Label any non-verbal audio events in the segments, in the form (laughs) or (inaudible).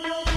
Don't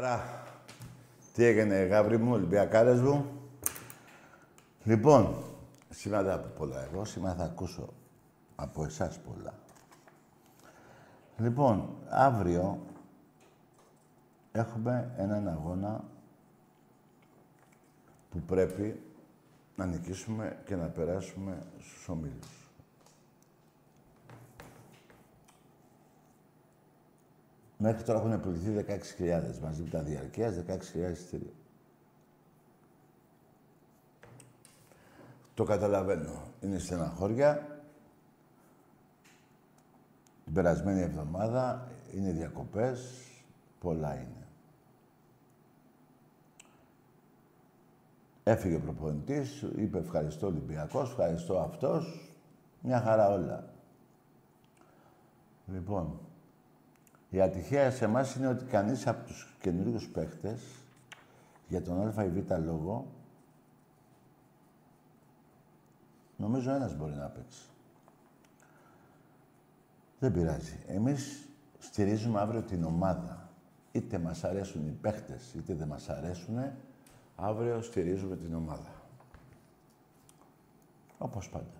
Χαρά. Τι έγινε, γάβρι μου, Ολυμπιακάρες μου. Λοιπόν, σήμερα δεν θα πω πολλά εγώ, σήμερα θα ακούσω από εσάς πολλά. Λοιπόν, αύριο έχουμε έναν αγώνα που πρέπει να νικήσουμε και να περάσουμε στους ομίλους. Μέχρι τώρα έχουν πουληθεί 16.000 μαζί με τα διαρκείας, 16.000 εισιτήρια. Το καταλαβαίνω. Είναι στεναχώρια. Την περασμένη εβδομάδα είναι διακοπές. Πολλά είναι. Έφυγε ο προπονητής, είπε ευχαριστώ Ολυμπιακός, ευχαριστώ αυτός. Μια χαρά όλα. Λοιπόν, η ατυχία σε εμάς είναι ότι κανείς από τους καινούριους παίχτες, για τον α ή β λόγο, νομίζω ένας μπορεί να παίξει. Δεν πειράζει. Εμείς στηρίζουμε αύριο την ομάδα. Είτε μας αρέσουν οι παίχτες, είτε δεν μας αρέσουν, αύριο στηρίζουμε την ομάδα. Όπως πάντα.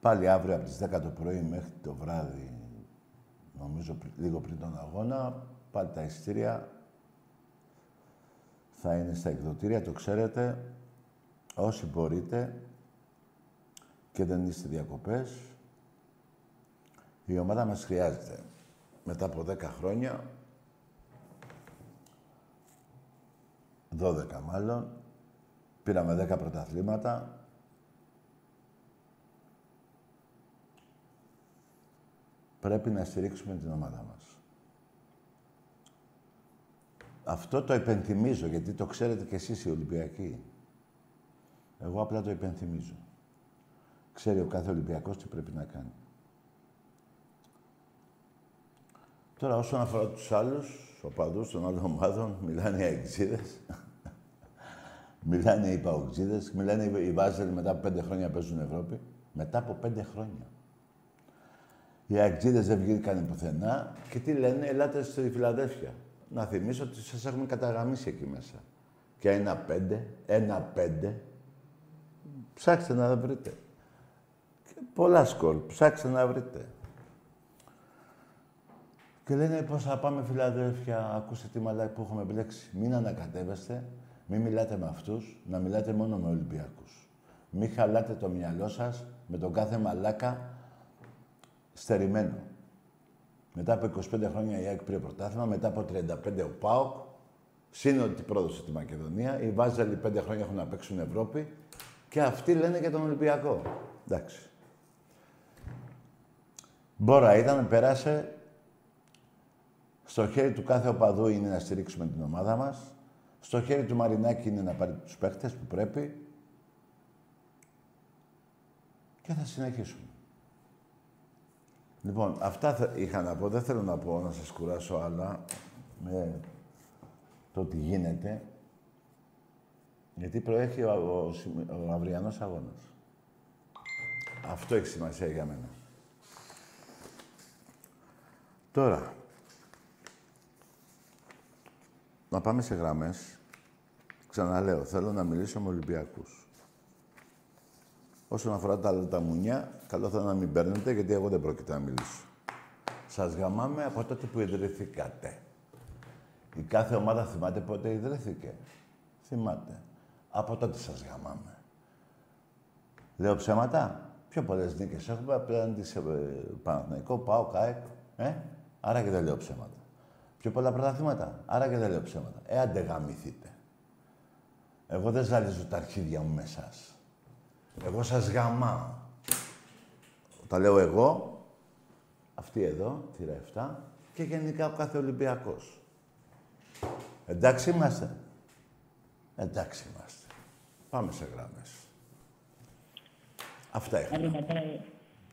Πάλι αύριο από τις 10 το πρωί μέχρι το βράδυ, νομίζω λίγο πριν τον αγώνα, πάλι τα ειστήρια θα είναι στα εκδοτήρια, το ξέρετε. Όσοι μπορείτε και δεν είστε διακοπές, η ομάδα μας χρειάζεται. Μετά από 10 χρόνια, 12 μάλλον, πήραμε 10 πρωταθλήματα, πρέπει να στηρίξουμε την ομάδα μας. Αυτό το υπενθυμίζω, γιατί το ξέρετε κι εσείς οι Ολυμπιακοί. Εγώ απλά το υπενθυμίζω. Ξέρει ο κάθε Ολυμπιακός τι πρέπει να κάνει. Τώρα, όσον αφορά τους άλλους, οπαδούς των άλλων ομάδων, μιλάνε οι αεξίδες. (laughs) μιλάνε οι παοξίδες, μιλάνε οι Βάζελοι μετά από πέντε χρόνια παίζουν Ευρώπη. Μετά από πέντε χρόνια. Οι αεξίδες δεν βγήκαν πουθενά και τι λένε, ελάτε στη Φιλαδέλφια. Να θυμίσω ότι σας έχουμε καταγραμμίσει εκεί μέσα. Και ένα πέντε, ένα πέντε. Ψάξτε να βρείτε. Και πολλά σκορ, ψάξτε να βρείτε. Και λένε πώς θα πάμε Φιλαδέλφια, ακούστε τι μαλάκι που έχουμε επιλέξει. Μην ανακατεύεστε, μην μιλάτε με αυτούς, να μιλάτε μόνο με Ολυμπιακούς. Μην χαλάτε το μυαλό σας με τον κάθε μαλάκα στερημένο. Μετά από 25 χρόνια η ΑΕΚ πήρε πρωτάθλημα, μετά από 35 ο ΠΑΟΚ, σύν ότι πρόδωσε τη Μακεδονία, οι Βάζελοι 5 χρόνια έχουν να παίξουν Ευρώπη και αυτοί λένε για τον Ολυμπιακό. Εντάξει. Μπόρα ήταν, πέρασε. Στο χέρι του κάθε οπαδού είναι να στηρίξουμε την ομάδα μας. Στο χέρι του Μαρινάκη είναι να πάρει τους παίχτες που πρέπει. Και θα συνεχίσουμε. Λοιπόν, αυτά είχα να πω. Δεν θέλω να πω να σας κουράσω άλλα με το τι γίνεται. Γιατί προέχει ο, ο, ο αυριανός αγώνας. Αυτό έχει σημασία για μένα. Τώρα, να πάμε σε γραμμές. Ξαναλέω, θέλω να μιλήσω με Ολυμπιακούς. Όσον αφορά τα άλλα τα μουνιά, καλό θα να μην παίρνετε, γιατί εγώ δεν πρόκειται να μιλήσω. Σας γαμάμε από τότε που ιδρυθήκατε. Η κάθε ομάδα θυμάται πότε ιδρύθηκε; Θυμάται. Από τότε σας γαμάμε. Λέω ψέματα; Πιο πολλές νίκες έχουμε απέναντι σε Παναθηναϊκό, Πάο, ΚΑΕΚ. Ε; Άρα και δεν λέω ψέματα. Πιο πολλά πρωταθλήματα; Άρα και δεν λέω ψέματα. Ε, άντε γαμηθείτε. Εγώ δεν ζαλίζω τα αρχίδια μου με εσάς. Εγώ σας γαμάω. Τα λέω εγώ, αυτή εδώ, τη 7, και γενικά ο κάθε Ολυμπιακός. Εντάξει είμαστε. Εντάξει είμαστε. Πάμε σε γράμμες. Αυτά είχα.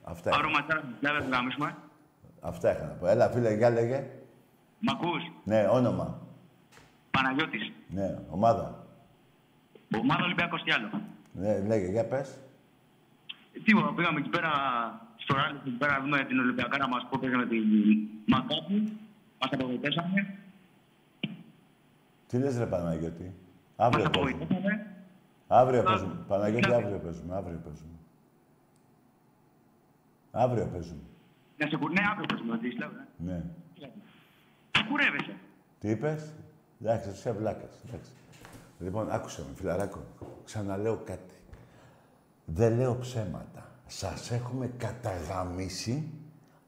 Αυτά είχα. Αυτά είχα να πω. Έλα, φίλε, για λέγε. Μ' ακούς; Ναι, όνομα. Παναγιώτης. Ναι, ομάδα. Ομάδα Ολυμπιακός τι άλλο; Ναι, λέγε, για πες. Τίποτα, πήγαμε εκεί πέρα στο ράλι, εκεί πέρα δούμε την Ολυμπιακάρα μας που έπαιζε με την Μακάπη. Μας απογοητεύσαμε. Τι λες ρε Παναγιώτη; Αύριο παίζουμε. Αύριο παίζουμε. Παναγιώτη, αύριο παίζουμε. Αύριο παίζουμε. Αύριο παίζουμε. Ναι, σε ναι, αύριο παίζουμε. Τις λέω, ναι. Τι κουρεύεσαι. Τι είπες; Εντάξει, είσαι βλάκας. Εντάξει. Λοιπόν, άκουσα με, φιλαράκο. Ξαναλέω κάτι. Δεν λέω ψέματα. Σας έχουμε καταγαμίσει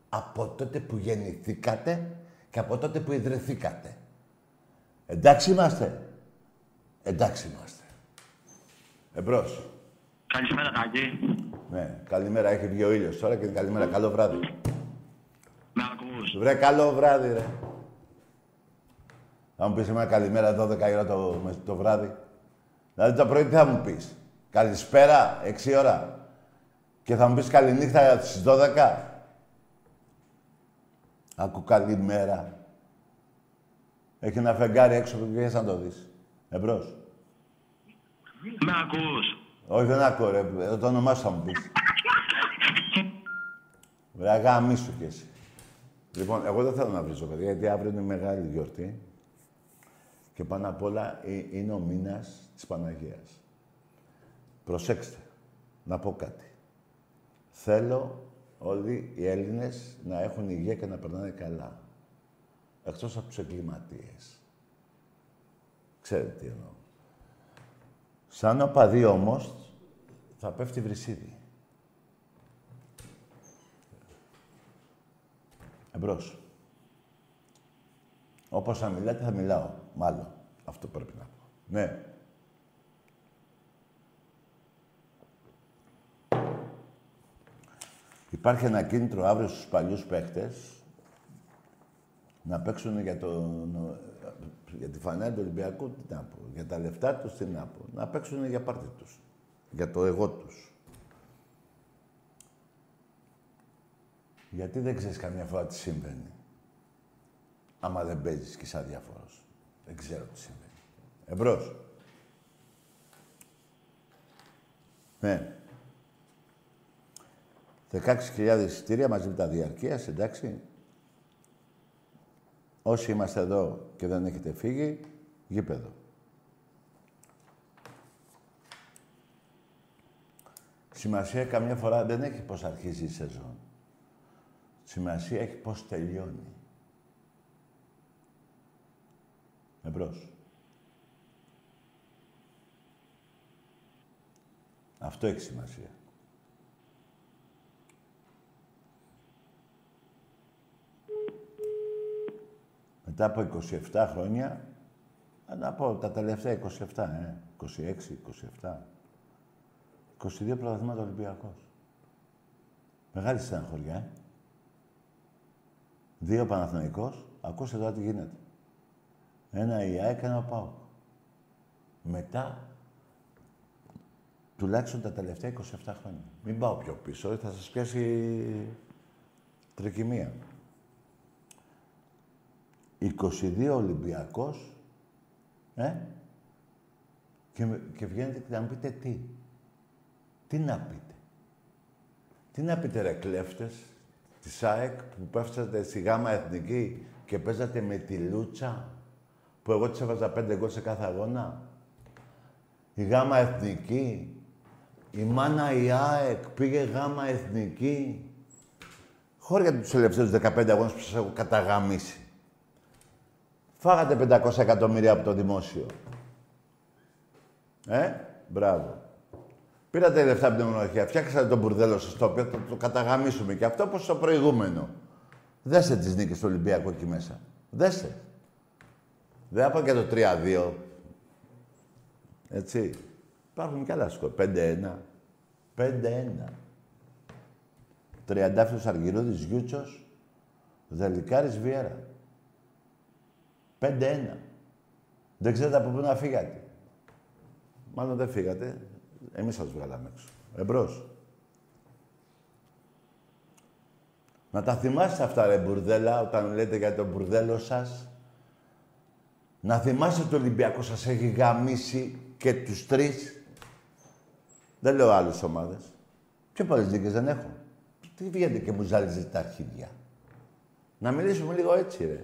από τότε που γεννηθήκατε και από τότε που ιδρυθήκατε. Εντάξει είμαστε. Εντάξει είμαστε. Εμπρός. Καλησπέρα, Τάκη. Ναι, καλημέρα. Έχει βγει ο ήλιος τώρα και καλημέρα. Καλό βράδυ. Να ακούς. Βρε, καλό βράδυ, ρε. Θα μου πεις εμένα καλημέρα 12 ώρα το, το βράδυ. Δηλαδή το πρωί τι θα μου πεις; Καλησπέρα, 6 ώρα. Και θα μου πεις καληνύχτα στις 12. Ακού καλημέρα. Έχει ένα φεγγάρι έξω που βγαίνεις να το δεις. Εμπρός. Με ακούς. Όχι, δεν ακούω, ρε. Το όνομά σου θα μου πεις. Βρε, αγάμι σου κι εσύ. Λοιπόν, εγώ δεν θέλω να βρίζω, παιδιά, γιατί αύριο είναι μεγάλη γιορτή. Και πάνω απ' όλα ε, είναι ο μήνας της Παναγίας. Προσέξτε, να πω κάτι. Θέλω όλοι οι Έλληνες να έχουν υγεία και να περνάνε καλά. Εκτός από τους εγκληματίες. Ξέρετε τι εννοώ. Σαν οπαδί όμως, θα πέφτει βρυσίδι. Εμπρός. Όπως θα μιλάτε, θα μιλάω. Μάλλον. Αυτό πρέπει να πω. Ναι. Υπάρχει ένα κίνητρο αύριο στους παλιούς παίχτες να παίξουν για, το, για τη φανέλα του Ολυμπιακού, τι να πω. Για τα λεφτά τους, τι να πω. Να παίξουν για πάρτι τους. Για το εγώ τους. Γιατί δεν ξέρεις καμιά φορά τι συμβαίνει. Άμα δεν παίζεις και σαν διάφορος. Δεν ξέρω τι συμβαίνει. Εμπρός. Ναι. 16.000 εισιτήρια μαζί με τα διαρκείας, εντάξει. Όσοι είμαστε εδώ και δεν έχετε φύγει, γήπεδο. Σημασία καμιά φορά δεν έχει πώς αρχίζει η σεζόν. Σημασία έχει πώς τελειώνει. Εμπρός. Αυτό έχει σημασία. Μετά από 27 χρόνια, να πω τα τελευταία 27, ε, 26, 27, 22 πρωταθλήματα Ολυμπιακός. Μεγάλη στεναχωριά, ε. Δύο Παναθηναϊκός, ακούστε τώρα τι γίνεται. Ένα η ΑΕΚ, ένα ΠΑΟΚ. Μετά, τουλάχιστον τα τελευταία 27 χρόνια. Μην πάω πιο πίσω, θα σας πιάσει τρικυμία. 22 Ολυμπιακός, ε, και, και βγαίνετε και να μου πείτε τι. Τι να πείτε. Τι να πείτε ρε κλέφτες της ΑΕΚ που πέφτατε στη γάμα εθνική και παίζατε με τη Λούτσα; Που εγώ της έβαζα πέντε γκολ σε κάθε αγώνα. Η γάμα εθνική. Η μάνα η ΑΕΚ πήγε γάμα εθνική. Χώρια τους τελευταίους 15 αγώνες που σας έχω καταγαμίσει. Φάγατε 500 εκατομμύρια από το δημόσιο. Ε, μπράβο. Πήρατε λεφτά από την μοναρχία, φτιάξατε τον μπουρδέλο σας το οποίο θα το καταγαμίσουμε. Και αυτό όπως το προηγούμενο. Δέστε τις νίκες του Ολυμπιακού εκεί μέσα. Δέστε. Δεν θα και το 3-2. Έτσι. Υπάρχουν και άλλα σκορ. 5-1. 5-1. Τριαντάφιος Αργυρούδης, Γιούτσος, Δελικάρης, Βιέρα. 5-1. Δεν ξέρετε από πού να φύγατε. Μάλλον δεν φύγατε. Εμείς σας βγάλαμε έξω. Εμπρός. Να τα θυμάστε αυτά, ρε μπουρδέλα, όταν λέτε για τον μπουρδέλο σας. Να θυμάστε ότι ο Ολυμπιακός σας έχει γαμίσει και τους τρεις. Δεν λέω άλλες ομάδες. Πιο πολλές δίκες δεν έχω. Τι βγαίνετε και μου ζάλιζε τα αρχίδια. Να μιλήσουμε λίγο έτσι, ρε.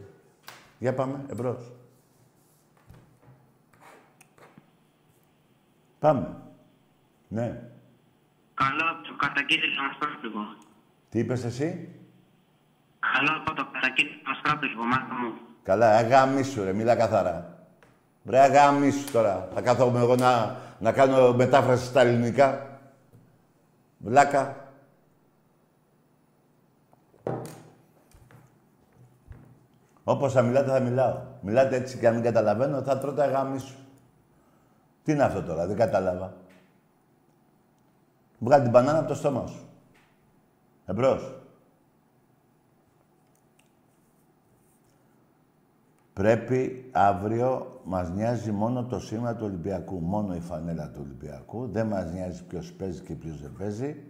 Για πάμε, εμπρός. Πάμε. Ναι. Καλό από το κατακύκλισμα στράτηγο. Τι είπες εσύ; Καλό από το κατακύκλισμα στράτηγο, μάθα μου. Καλά, αγάμισου ρε, μιλά καθαρά. Βρε αγάμισου τώρα. Θα κάθομαι εγώ να, να κάνω μετάφραση στα ελληνικά. Βλάκα. Όπως θα μιλάτε, θα μιλάω. Μιλάτε έτσι και αν μην καταλαβαίνω, θα τρώτε αγάμισου. Τι είναι αυτό τώρα, δεν κατάλαβα. Βγάλει την μπανάνα από το στόμα σου. Εμπρός. Πρέπει αύριο, μας νοιάζει μόνο το σήμα του Ολυμπιακού. Μόνο η φανέλα του Ολυμπιακού. Δεν μας νοιάζει ποιος παίζει και ποιος δεν παίζει.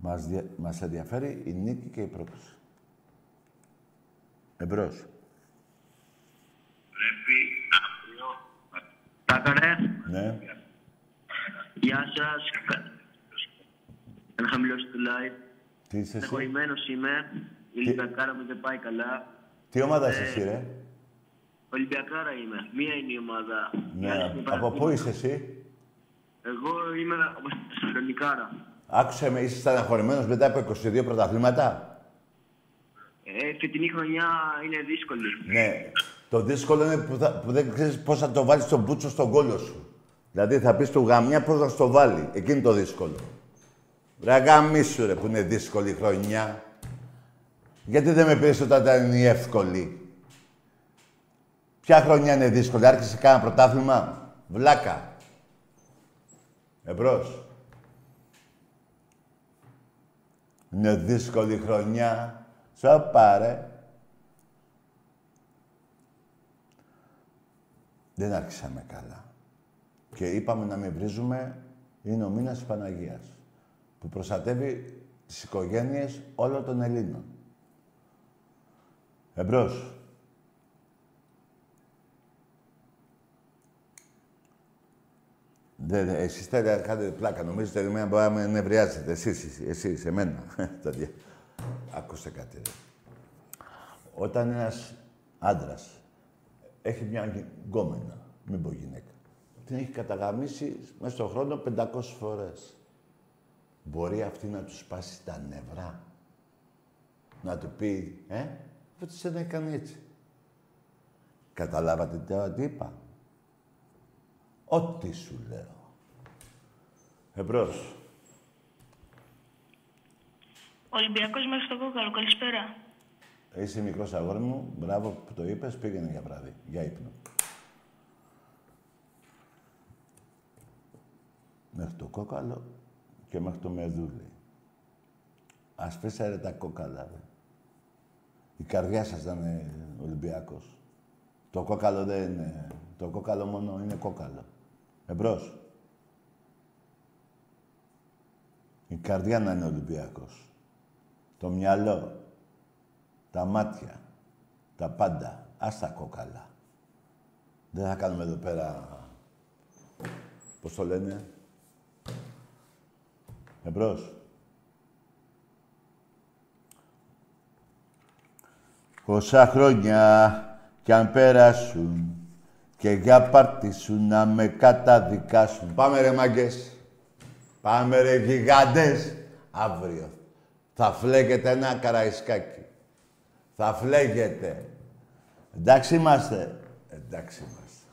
Μας, μας ενδιαφέρει η νίκη και η πρόκληση. Εμπρός. Πρέπει αύριο... Τάκαρε. Ναι. Γεια σας. Ένα χαμηλώσει το live. Τι είσαι εσύ; Στεχωρημένος είμαι. Η Ολυμπιακάρα μου δεν πάει καλά. Τι ομάδα είσαι εσύ, ρε; Ολυμπιακάρα είμαι. Μία είναι η ομάδα. Ναι. Η άλλη είναι η Από πού Παναθηναϊκός. είσαι εσύ; Εγώ είμαι από Θεσσαλονικάρα. Άκουσε με, είσαι στεναχωρημένος μετά από 22 πρωταθλήματα; Ε, φετινή χρονιά είναι δύσκολη. Ναι. Το δύσκολο είναι που, θα, που δεν ξέρεις πώς θα το βάλεις τον μπούτσο στον κόλο σου. Δηλαδή θα πεις του γαμιά πώς να στο βάλει. Εκείνη το δύσκολο. Ρε γαμίσου ρε που είναι δύσκολη η χρονιά. Γιατί δεν με πήρες όταν ήταν η εύκολη; Ποια χρονιά είναι δύσκολη, άρχισε κάνα πρωτάθλημα; Βλάκα. Εμπρός. Είναι δύσκολη χρονιά. Σοπα, ρε. Δεν άρχισαμε καλά. Και είπαμε να μην βρίζουμε, είναι ο μήνας της Παναγίας, που προστατεύει τις οικογένειες όλων των Ελλήνων. Εμπρός. Δεν, δεν, εσείς θέλετε να κάνετε πλάκα. Νομίζετε ότι εμένα μπορεί να με νευριάζετε. Εσείς, εσείς, εσείς εμένα. (laughs) Τα δια- Άκουστε κάτι, ρε. Όταν ένας άντρας έχει μια γυ- γκόμενα, μην πω γυναίκα, την έχει καταγαμίσει μέσα στον χρόνο 500 φορές. Μπορεί αυτή να του σπάσει τα νευρά. Να του πει, ε, αυτό τι δεν έκανε έτσι. Καταλάβατε τώρα τι είπα; Ό,τι σου λέω. Εμπρός. Ολυμπιακός μέχρι στο κόκαλο. Καλησπέρα. Είσαι μικρός αγόρι μου, μπράβο που το είπες, πήγαινε για βράδυ, για ύπνο. Μέχρι το κόκαλο και μέχρι το μεδούλι. Ας πέσαρε τα κόκαλα, ρε. Η καρδιά σας ήταν ε, Ολυμπιακός. Το κόκαλο δεν είναι. Το κόκαλο μόνο είναι κόκαλο. Εμπρός. Η καρδιά να είναι Ολυμπιακός. Το μυαλό. Τα μάτια. Τα πάντα. Ας τα κόκαλα. Δεν θα κάνουμε εδώ πέρα... Πώς το λένε. Εμπρός. Πόσα χρόνια κι αν πέρασουν και για πάρτι σου να με καταδικάσουν. Πάμε ρε μάγκες. Πάμε ρε γιγάντες. Αύριο θα φλέγεται ένα καραϊσκάκι. Θα φλέγεται. Εντάξει είμαστε. Εντάξει είμαστε.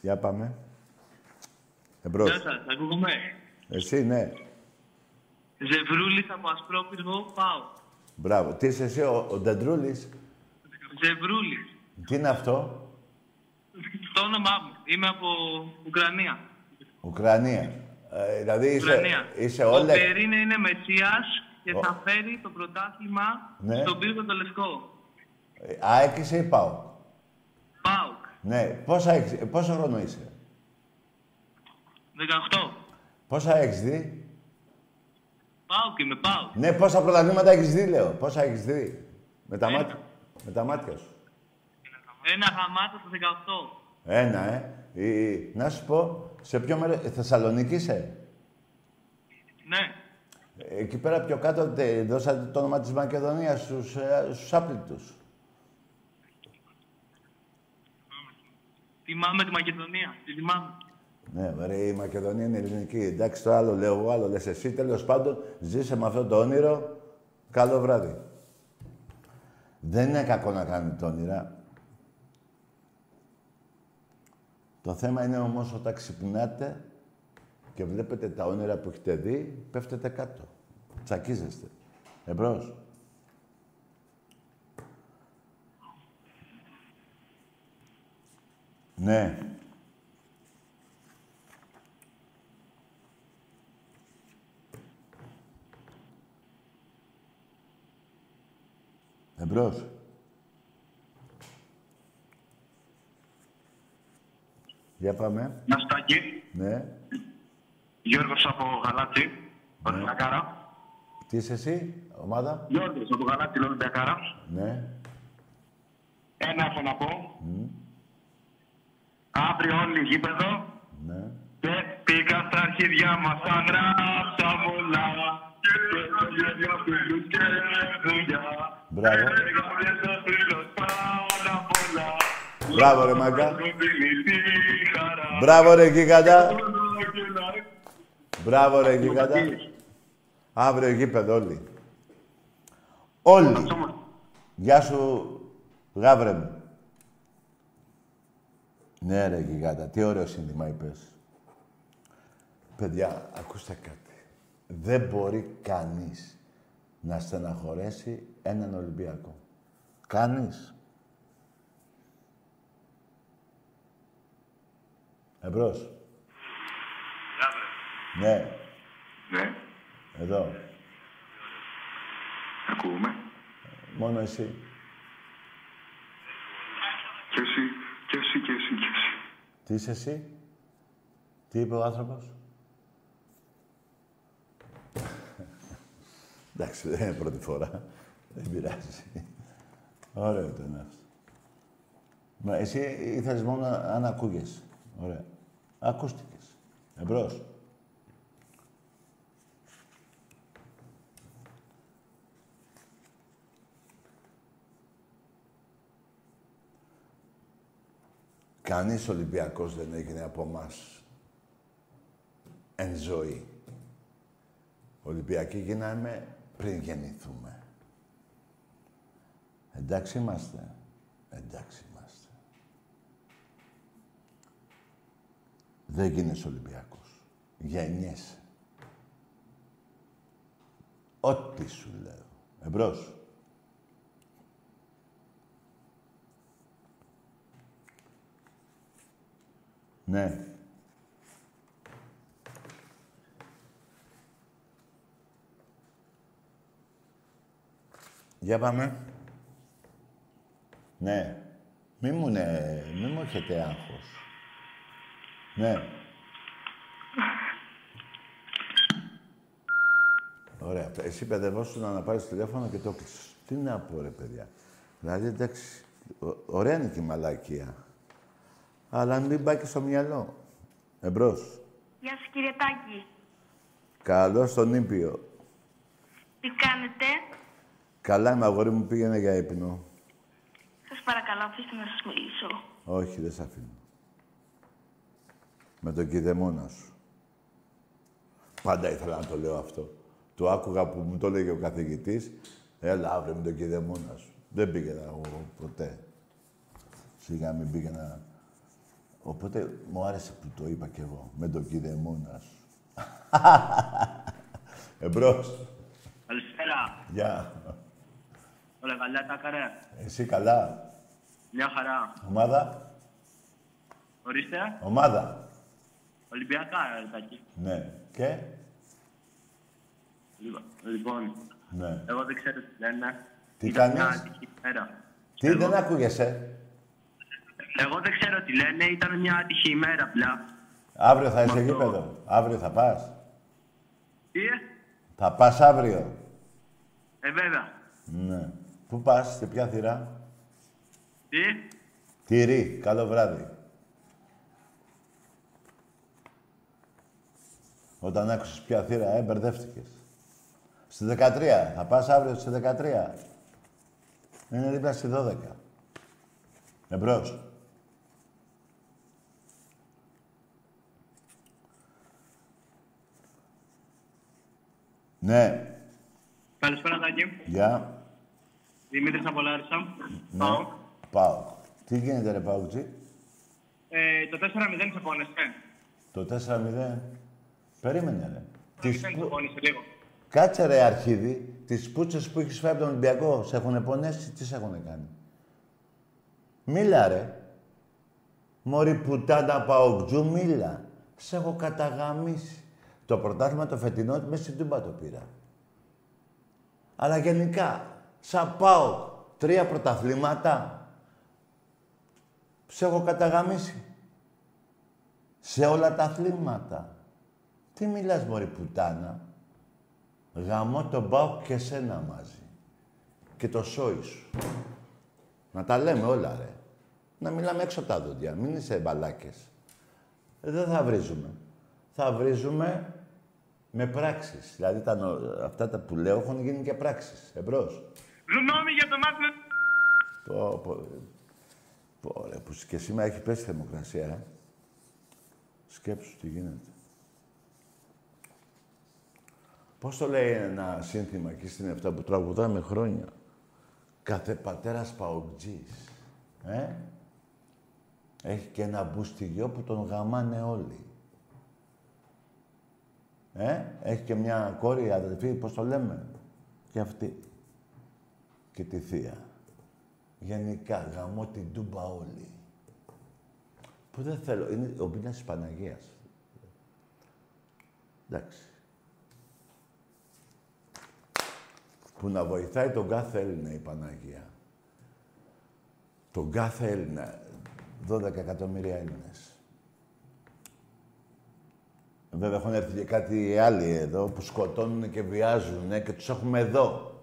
Για πάμε. Εμπρός. Γεια σας, ακούγομαι; Εσύ, ναι. Ζευρούλης από Ασπρόπυργο, πάω. Μπράβο. Τι είσαι εσύ, ο, ο Ντεντρούλης. Ζευρούλης. Τι είναι αυτό; Το όνομά μου. Είμαι από Ουκρανία. Ουκρανία. Ε, δηλαδή είσαι, Ουκρανία. είσαι Ο όλα... Περίν είναι Μεσσίας και Ο- θα φέρει το πρωτάθλημα Ναι. στον πύργο το Λευκό. Ε, ΑΕΚ είσαι ή ΠΑΟΚ; ΠΑΟΚ. Ναι. Πόσα έχεις, ε, πόσο χρόνο είσαι; 18. Πόσα έχεις δει; ΠΑΟΚ είμαι, ΠΑΟΚ. Ναι, πόσα πρωταθλήματα έχεις δει, λέω. Πόσα έχεις δει. Με τα, Ένα. μάτια, με τα μάτια σου. Ένα γαμάτο στο 18. Ένα, ε. Η- να σου πω, σε ποιο μέρος... ε, Θεσσαλονίκη είσαι; Ναι. Ε, Εκεί πέρα πιο κάτω τε, δώσατε το όνομα της Μακεδονίας στους, ε, στους άπλητους. Θυμάμαι τη Μακεδονία. Τη θυμάμαι. Ναι, ρε, η Μακεδονία είναι ελληνική. Εντάξει, το άλλο λέω εγώ, άλλο λες εσύ. Τέλος πάντων, ζήσε με αυτό το όνειρο. Καλό βράδυ. Δεν είναι κακό να κάνετε όνειρα. Το θέμα είναι όμως όταν ξυπνάτε και βλέπετε τα όνειρα που έχετε δει, πέφτετε κάτω. Τσακίζεστε. Εμπρός. Ναι. Εμπρός. Για πάμε. Να στάκι. Ναι. Γιώργος από Γαλάτσι. Ολυμπιακάρα. Τι είσαι εσύ, ομάδα; Γιώργος από Γαλάτσι, Ολυμπιακάρα. Ναι. Ένα έχω να πω. Αύριο όλοι γήπεδο. Ναι. Και πήγα στα αρχίδια μας τα γράψα πολλά. Και τα γέλια φίλους και δουλειά. Μπράβο. Έγραψε στο φίλος πάνω απ' όλα. Μπράβο, ρε μάγκα. Μου δίνει τη χαρά. Μπράβο, ρε γίγαντα. Όλο γελάει. Μπράβο, ρε γίγαντα. Αύριο γήπεδο όλοι. Όλοι. Γεια σου, γάβρε μου. Ναι, ρε γιγάντα. Τι ωραίο σύνθημα είπες. Παιδιά, ακούστε κάτι. Δεν μπορεί κανείς να στεναχωρέσει έναν Ολυμπιακό. Κανείς. Εμπρός. Ναι, Ναι, εδώ. ακούμε. Μόνο εσύ. Και εσύ, και εσύ, και εσύ, και εσύ. Τι είσαι εσύ; Τι είπε ο άνθρωπος; Εντάξει, δεν είναι πρώτη φορά. Δεν πειράζει. Ωραίο ήταν αυτό. Μα εσύ ήθελες μόνο αν ακούγες. Ωραία. Ακούστηκες. Εμπρός. Κανείς Ολυμπιακός δεν έγινε από μας εν ζωή. Ολυμπιακοί γίναμε πριν γεννηθούμε. Εντάξει είμαστε. Εντάξει είμαστε. Δεν γίνεσαι Ολυμπιακός. Γεννιέσαι. Ό,τι σου λέω. Εμπρός. Ναι. Για πάμε. Ναι. Μη μου, ναι, μη μου έχετε άγχος. Ναι. Ωραία. Εσύ παιδευόσουν να πάρεις τηλέφωνο και το κλείσεις. Τι να πω, ρε παιδιά. Δηλαδή, εντάξει, ω- ωραία είναι και η μαλακία. Αλλά μην πάει και στο μυαλό. Εμπρός. Γεια σας κύριε Τάκη. Καλώς στον Ήπιο. Τι κάνετε; Καλά είμαι, αγόρι μου, πήγαινε για ύπνο. Σας παρακαλώ, αφήστε να σας μιλήσω. Όχι, δεν σ' αφήνω. Με τον κηδεμόνα σου. Πάντα ήθελα να το λέω αυτό. Το άκουγα που μου το έλεγε ο καθηγητής. Έλα αύριο με τον κηδεμόνα σου. Δεν πήγαινα εγώ ποτέ. Σιγά μην πήγαινα. Οπότε μου άρεσε που το είπα κι εγώ. Με τον κηδεμόνα σου. (laughs) Εμπρός. Καλησπέρα. Γεια. Όλα καλά τα καρέ. Εσύ καλά. Μια χαρά. Ομάδα. Ορίστε. Ομάδα. Ολυμπιακά, ρε Τάκη. Ναι. Και; Λοιπόν, Λοιπόν, Ναι. εγώ δεν ξέρω τι λένε. Τι Ήταν κάνεις; μια άτυχη ημέρα. Τι Εγώ- δεν άκουγεσαι. Εγώ δεν ξέρω τι λένε, ήταν μια άτυχη ημέρα απλά. Αύριο θα είσαι Μα αυτό. γήπεδο. Αύριο θα πας. Τι, ε; Θα πας αύριο. Ε, βέβαια. Ναι. Πού πας, σε ποια θύρα. Τι, Θηρή. Καλό βράδυ. Όταν άκουσες ποια θύρα, ε, μπερδεύτηκες. Στη 13. Θα πας αύριο στη 13. Είναι δίπλα στη 12. Εμπρός. Ναι. καλησπέρα Τάκη. Γεια. Δημήτρης από Λάρισα. Ναι. Πάω. Πάω. Τι γίνεται ρε Πάουτσι. Ε, το 4-0 ξεπώνεστε. Το 4-0. Περίμενε ρε. Τις Δεν που... ξεπώνεστε λίγο. Κάτσε ρε αρχίδι. Τις πούτσες που έχεις φάει από τον Ολυμπιακό σε έχουν πονέσει, τι σε έχουν κάνει; Μίλα ρε. Μωρή πουτάνα παοκτζού, μίλα. Σε έχω καταγαμίσει. Το πρωτάθλημα το φετινό μέσα στην Τούμπα το πήρα. Αλλά γενικά, σαν πάω τρία πρωταθλήματα, σε έχω καταγαμίσει. Σε όλα τα αθλήματα. Τι μιλάς, μωρή πουτάνα. Γαμώ τον πάω και σένα μαζί. Και το σόι σου. Να τα λέμε όλα, ρε. Να μιλάμε έξω από τα δόντια. Μην είσαι μπαλάκες. Ε, Δεν θα βρίζουμε. Θα βρίζουμε με πράξεις. Δηλαδή, τα, νο- αυτά τα που λέω έχουν γίνει και πράξεις. Εμπρός. Γνώμη για το μάτι με... Πω, πω, πω, ρε, που και σήμερα έχει πέσει η θερμοκρασία, ε. Σκέψου τι γίνεται. Πώς το λέει ένα σύνθημα εκεί στην Εφτά που τραγουδάμε χρόνια; Κάθε παουτζής. Ε; Έχει και ένα μπουστιγιό που τον γαμάνε όλοι. Ε; Έχει και μια κόρη αδελφή, πώς το λέμε. Και αυτή. Και τη θεία. Γενικά, γαμώ την τούμπα όλοι. Που δεν θέλω. Είναι ο μήνας της Παναγίας. Εντάξει. Που να βοηθάει τον κάθε Έλληνα η Παναγία. Τον κάθε Έλληνα. 12 εκατομμύρια Έλληνες. Βέβαια έχουν έρθει και κάτι άλλοι εδώ που σκοτώνουν και βιάζουν και τους έχουμε εδώ.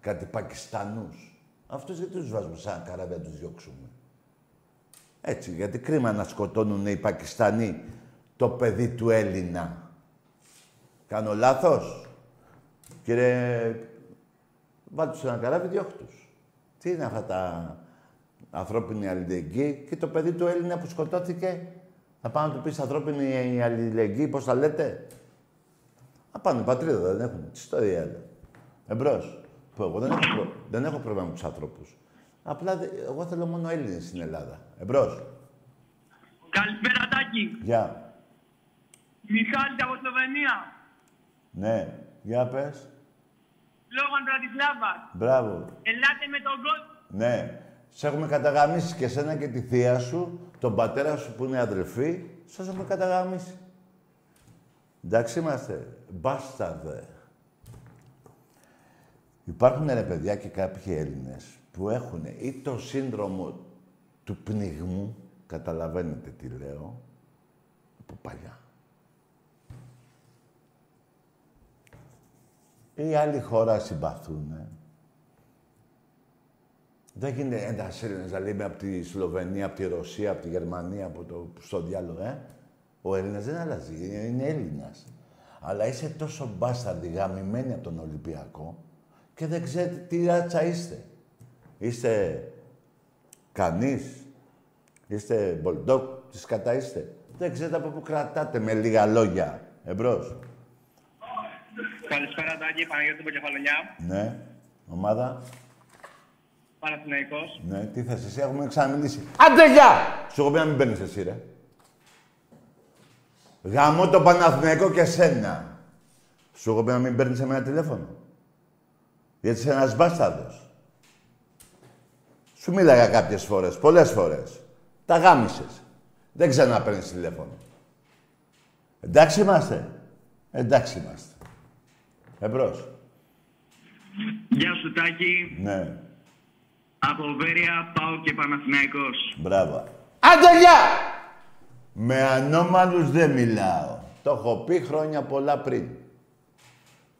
Κάτι Πακιστανούς. Αυτούς γιατί τους βάζουμε σαν καράβια να τους διώξουμε; Έτσι, γιατί κρίμα να σκοτώνουν οι Πακιστανοί το παιδί του Έλληνα. Κάνω λάθος; Κύριε, βάλτε τους σε ένα καράβι, διώχτου τους. Τι είναι αυτά τα ανθρώπινη αλληλεγγύη και το παιδί του Έλληνα που σκοτώθηκε; Θα πάω να του πεις ανθρώπινη αλληλεγγύη, πώς τα λέτε; Να πάνε πατρίδα, δεν έχουν. Τι ιστορία είναι. Εμπρός. Που εγώ δεν έχω, προ- δεν έχω πρόβλημα με τους ανθρώπους. Απλά δε- εγώ θέλω μόνο Έλληνες στην Ελλάδα. Εμπρός. Καλησπέρα Τάκη. Γεια. Μιχάλης από Σλοβενία. Ναι. Για πες. Λόγω Μπρατισλάβας. Μπράβο. Ελάτε με τον κόσμο. Ναι. Σε έχουμε καταγαμίσει και σένα και τη θεία σου, τον πατέρα σου που είναι αδελφοί, σας έχουμε καταγαμίσει. Εντάξει είμαστε. Μπάσταρδε. Υπάρχουν ρε παιδιά και κάποιοι Έλληνες που έχουν ή το σύνδρομο του πνιγμού, καταλαβαίνετε τι λέω, από παλιά. Ή άλλη χώρα συμπαθούν. Δεν γίνεται ένα Έλληνα να λέει από τη Σλοβενία, από τη Ρωσία, από τη Γερμανία, από το στο διάλογο, ε. Ο Έλληνας δεν αλλάζει, είναι Έλληνας. Αλλά είσαι τόσο μπάσταρδι, γαμημένοι από τον Ολυμπιακό και δεν ξέρετε τι ράτσα είστε. Είστε κανείς, είστε μπολντόκ, τι κατά είστε. Δεν ξέρετε από πού κρατάτε με λίγα λόγια. Εμπρός. Καλησπέρα, Τάκη. Παναγιώτη από Κεφαλονιά. Ναι. Ομάδα. Παναθηναϊκός. Ναι. Τι θες εσύ, έχουμε ξαναμιλήσει. Άντε, γεια! Σου έχω πει να μην παίρνεις εσύ, ρε. Γαμώ το Παναθηναϊκό και σένα. Σου έχω πει να μην παίρνεις εμένα τηλέφωνο. Γιατί είσαι ένας μπάσταρδος. Σου μίλαγα κάποιες φορές, πολλές φορές. Τα γάμισες. Δεν ξαναπαίρνεις τηλέφωνο. Εντάξει είμαστε. Εντάξει είμαστε. Εμπρός. Γεια σου, Τάκη. Ναι. Από Βέρεια πάω και Παναθηναϊκός. Μπράβο. Άντε, γεια! Με ανώμαλους δεν μιλάω. Το έχω πει χρόνια πολλά πριν.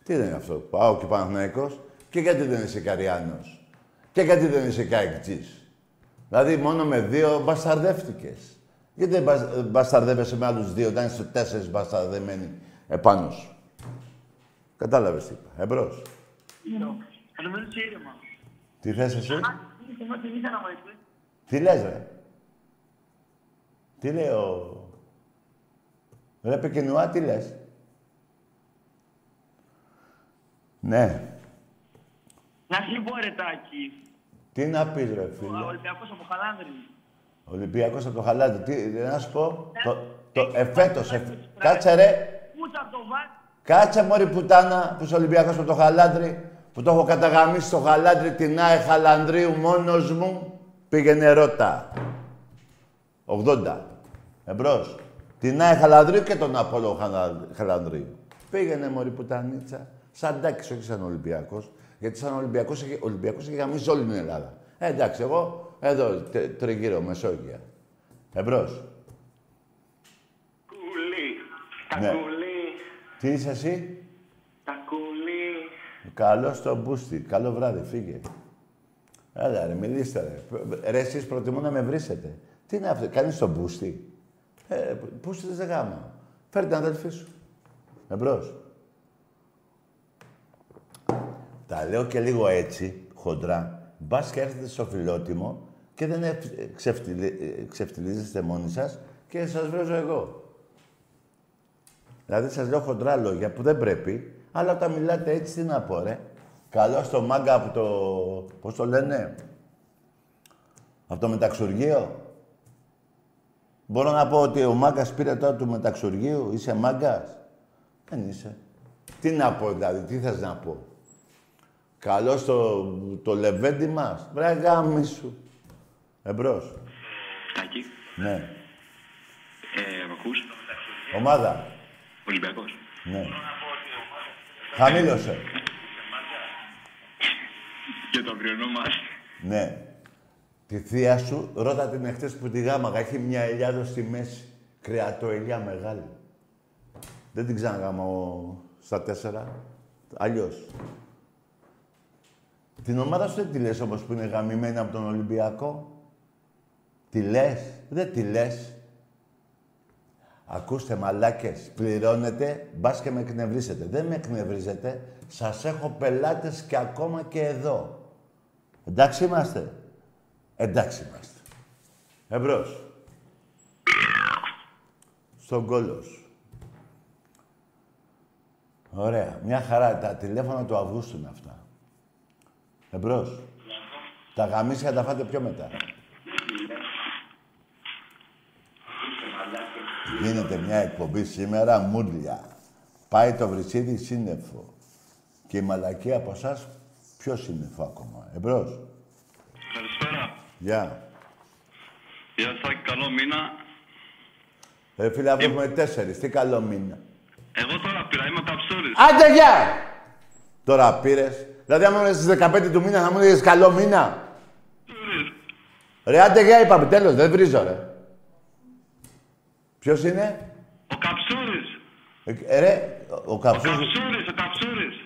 Τι δεν είναι αυτό. Πάω και Παναθηναϊκός; Και γιατί δεν είσαι Καριάνος; Και γιατί δεν είσαι Καϊκτζής. Δηλαδή μόνο με δύο μπασταρδεύτηκες. Γιατί δεν μπασ- μπασταρδεύεσαι με άλλους δύο, όταν είσαι τέσσερις μπασταρδεμένοι επάνω σου; Κατάλαβες τι είπα. Εμπρός. Θα το μιλήσω ήρεμα. Τι θες εσύ; Τι λες, ρε; Τι λέει ο... Ρε Πεκινουά, τι λες; Ναι. Να σου πω, ρε Τάκη. Τι να πεις, ρε Ο φίλε. Ολυμπιακός από Χαλάνδρη. Ολυμπιακός από το χαλάτι. Τι, να σου πω; Το, το, εφέτος, εφ... Κάτσε, ρε. Πούτσα από το βάρ. Κάτσε, μωρή πουτάνα, που είσαι Ολυμπιακός από το χαλάντρι. Που το έχω καταγαμίσει στο χαλάντρι την ΑΕ Χαλανδρίου μόνος μου. Πήγαινε ρώτα. 80. Εμπρός. Την ΑΕ Χαλανδρίου και τον Απόλλω Χαλα- Χαλανδρίου. Πήγαινε, μωρή πουτανίτσα. Σαν τάκης, όχι σαν Ολυμπιακός. Γιατί σαν Ολυμπιακός, έχει- Ολυμπιακός έχει γαμίσει όλη την Ελλάδα. Ε, εντάξει, εγώ εδώ τε- τριγύρω, Μεσόγεια. Εμπρός. Κουλή. Τα Ναι. κουλή. Τι είσαι εσύ; Τα κουλή. Καλό στο μπούστι. Καλό βράδυ, φύγε. Έλα ρε, μιλήστε ρε. Ρε, εσείς προτιμώ να με βρίσετε. Τι είναι αυτό, κάνεις το μπούστι; Ε, μπούστι δεν γάμα. Φέρε την αδελφή σου. Εμπρός. Τα λέω και λίγο έτσι, χοντρά. Μπας και έρθετε στο φιλότιμο και δεν ευ- ξεφτιλι- ε, ξεφτιλίζεστε μόνοι σας και σας βρίζω εγώ. Δηλαδή σας λέω χοντρά λόγια που δεν πρέπει, αλλά όταν μιλάτε έτσι τι να πω, ρε. Καλό στο μάγκα από το... πώς το λένε. Από το μεταξουργείο. Μπορώ να πω ότι ο μάγκας πήρε τώρα του μεταξουργείου. Είσαι μάγκας. Δεν είσαι. Τι να πω δηλαδή, τι θες να πω. Καλό στο το λεβέντι μας. Βρε γάμι σου. Εμπρός. Τάκη. Ναι. Ε, μ' ακούς; Ομάδα. Ολυμπιακός. Ναι. Χαμήλωσε. Και το αυριανό μας. Ναι. Τη θεία σου, ρώτα την εχθές που τη γάμαγα. Έχει μια ελιάδο στη μέση. Κρεατοελιά μεγάλη. Δεν την ξαναγάμω στα τέσσερα. Αλλιώς. Την ομάδα σου δεν τη λες όμως που είναι γαμημένη από τον Ολυμπιακό; Τη λες; Δεν τη λες. Ακούστε μαλάκες, πληρώνετε, μπας και με εκνευρίσετε. Δεν με εκνευρίζετε. Σας έχω πελάτες και ακόμα και εδώ. Εντάξει είμαστε; Εντάξει είμαστε. Εμπρός. Στον κόλος σου. Ωραία. Μια χαρά. Τα τηλέφωνα του Αυγούστου είναι αυτά. Εμπρός. Τα γαμίσια τα φάτε πιο μετά. Γίνεται μια εκπομπή σήμερα, μουρλια. Πάει το βρυσίδι σύννεφο. Και η μαλακή από εσάς πιο σύννεφο ακόμα. Εμπρός. Καλησπέρα. Γεια. Γεια σας, Τάκη. Καλό μήνα. Ρε φίλε, αύριο έχουμε τέσσερις. Τι καλό μήνα. Εγώ τώρα πήρα, είμαι ταψούρης. Άντε, γεια! Τώρα πήρες. Δηλαδή, άμα ήμουν στις 15 του μήνα, θα μου έλεγες καλό μήνα. Ρε, άντε για είπαμε, τέλος, δεν βρίζω, ρε. Ποιος είναι; Ο Καψούρης. Ε, ρε, ο Ο Καψούρης. Καψούρης, ο Καψούρης.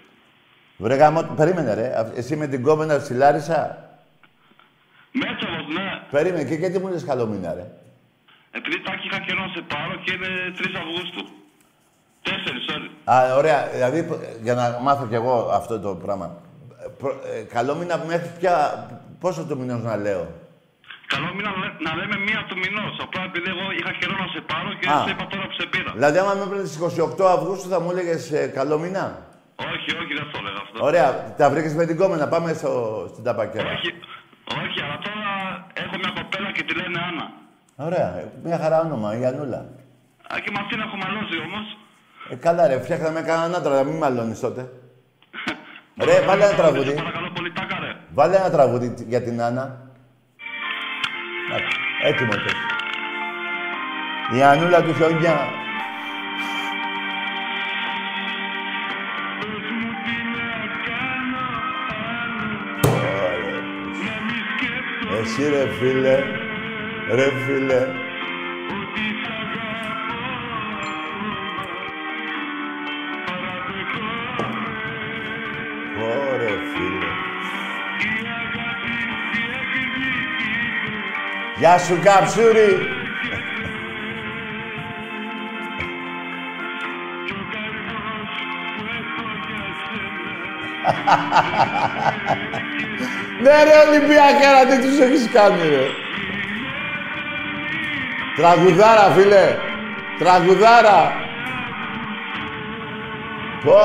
Βρε γάμο, περίμενε ρε. Α- Εσύ με την κόμενα στη Λάρισα; Μέτσοβος, ναι. Περίμενε και γιατί μου λες καλό μήνα, ρε; Επειδή τάκι είχα καιρό να σε πάρω και είναι 3 Αυγούστου. 4, sorry. Α, ωραία. Δηλαδή, π- για να μάθω κι εγώ αυτό το πράγμα. Ε, προ- ε, καλό μήνα μέχρι πια... Πόσο του μηνός να λέω; Καλό μήνα να, λέ- να λέμε μία του μηνός. Απλά επειδή εγώ είχα καιρό να σε πάρω και Α. σε είπα τώρα που σε πήρα. Δηλαδή, άμα με έπαιρνες στις 28 Αυγούστου θα μου έλεγες ε, καλό μήνα; Όχι, όχι, δεν το έλεγα αυτό. Ωραία. Τα βρήκες με την κόμενα. Πάμε στο, στην ταπακέρα. Όχι, όχι, αλλά τώρα έχω μια κοπέλα και τη λένε Άννα. Ωραία. Ε, Μια χαρά όνομα, η Ανούλα. Α, και με αυτήν έχω μαλώσει όμως. Ε, καλά ρε, φτιάχναμε κανέναν άντρα, μην μαλώνεις τότε. Ρε, βάλε ένα τραγούδι. Παρακαλώ πολύ, τάκα ρε. Βάλε ένα τραγούδι για την Άννα. Εντάξει, Έτοιμο το. Η Ανούλα του Χιόνια. Ωραία. Εσύ ρε φίλε, ρε φίλε. Γεια σου Καψούρη. Ναι ρε Ολυμπιακάρα, τι τους έχεις κάνει ρε. Τραγουδάρα φίλε. Τραγουδάρα. Πω.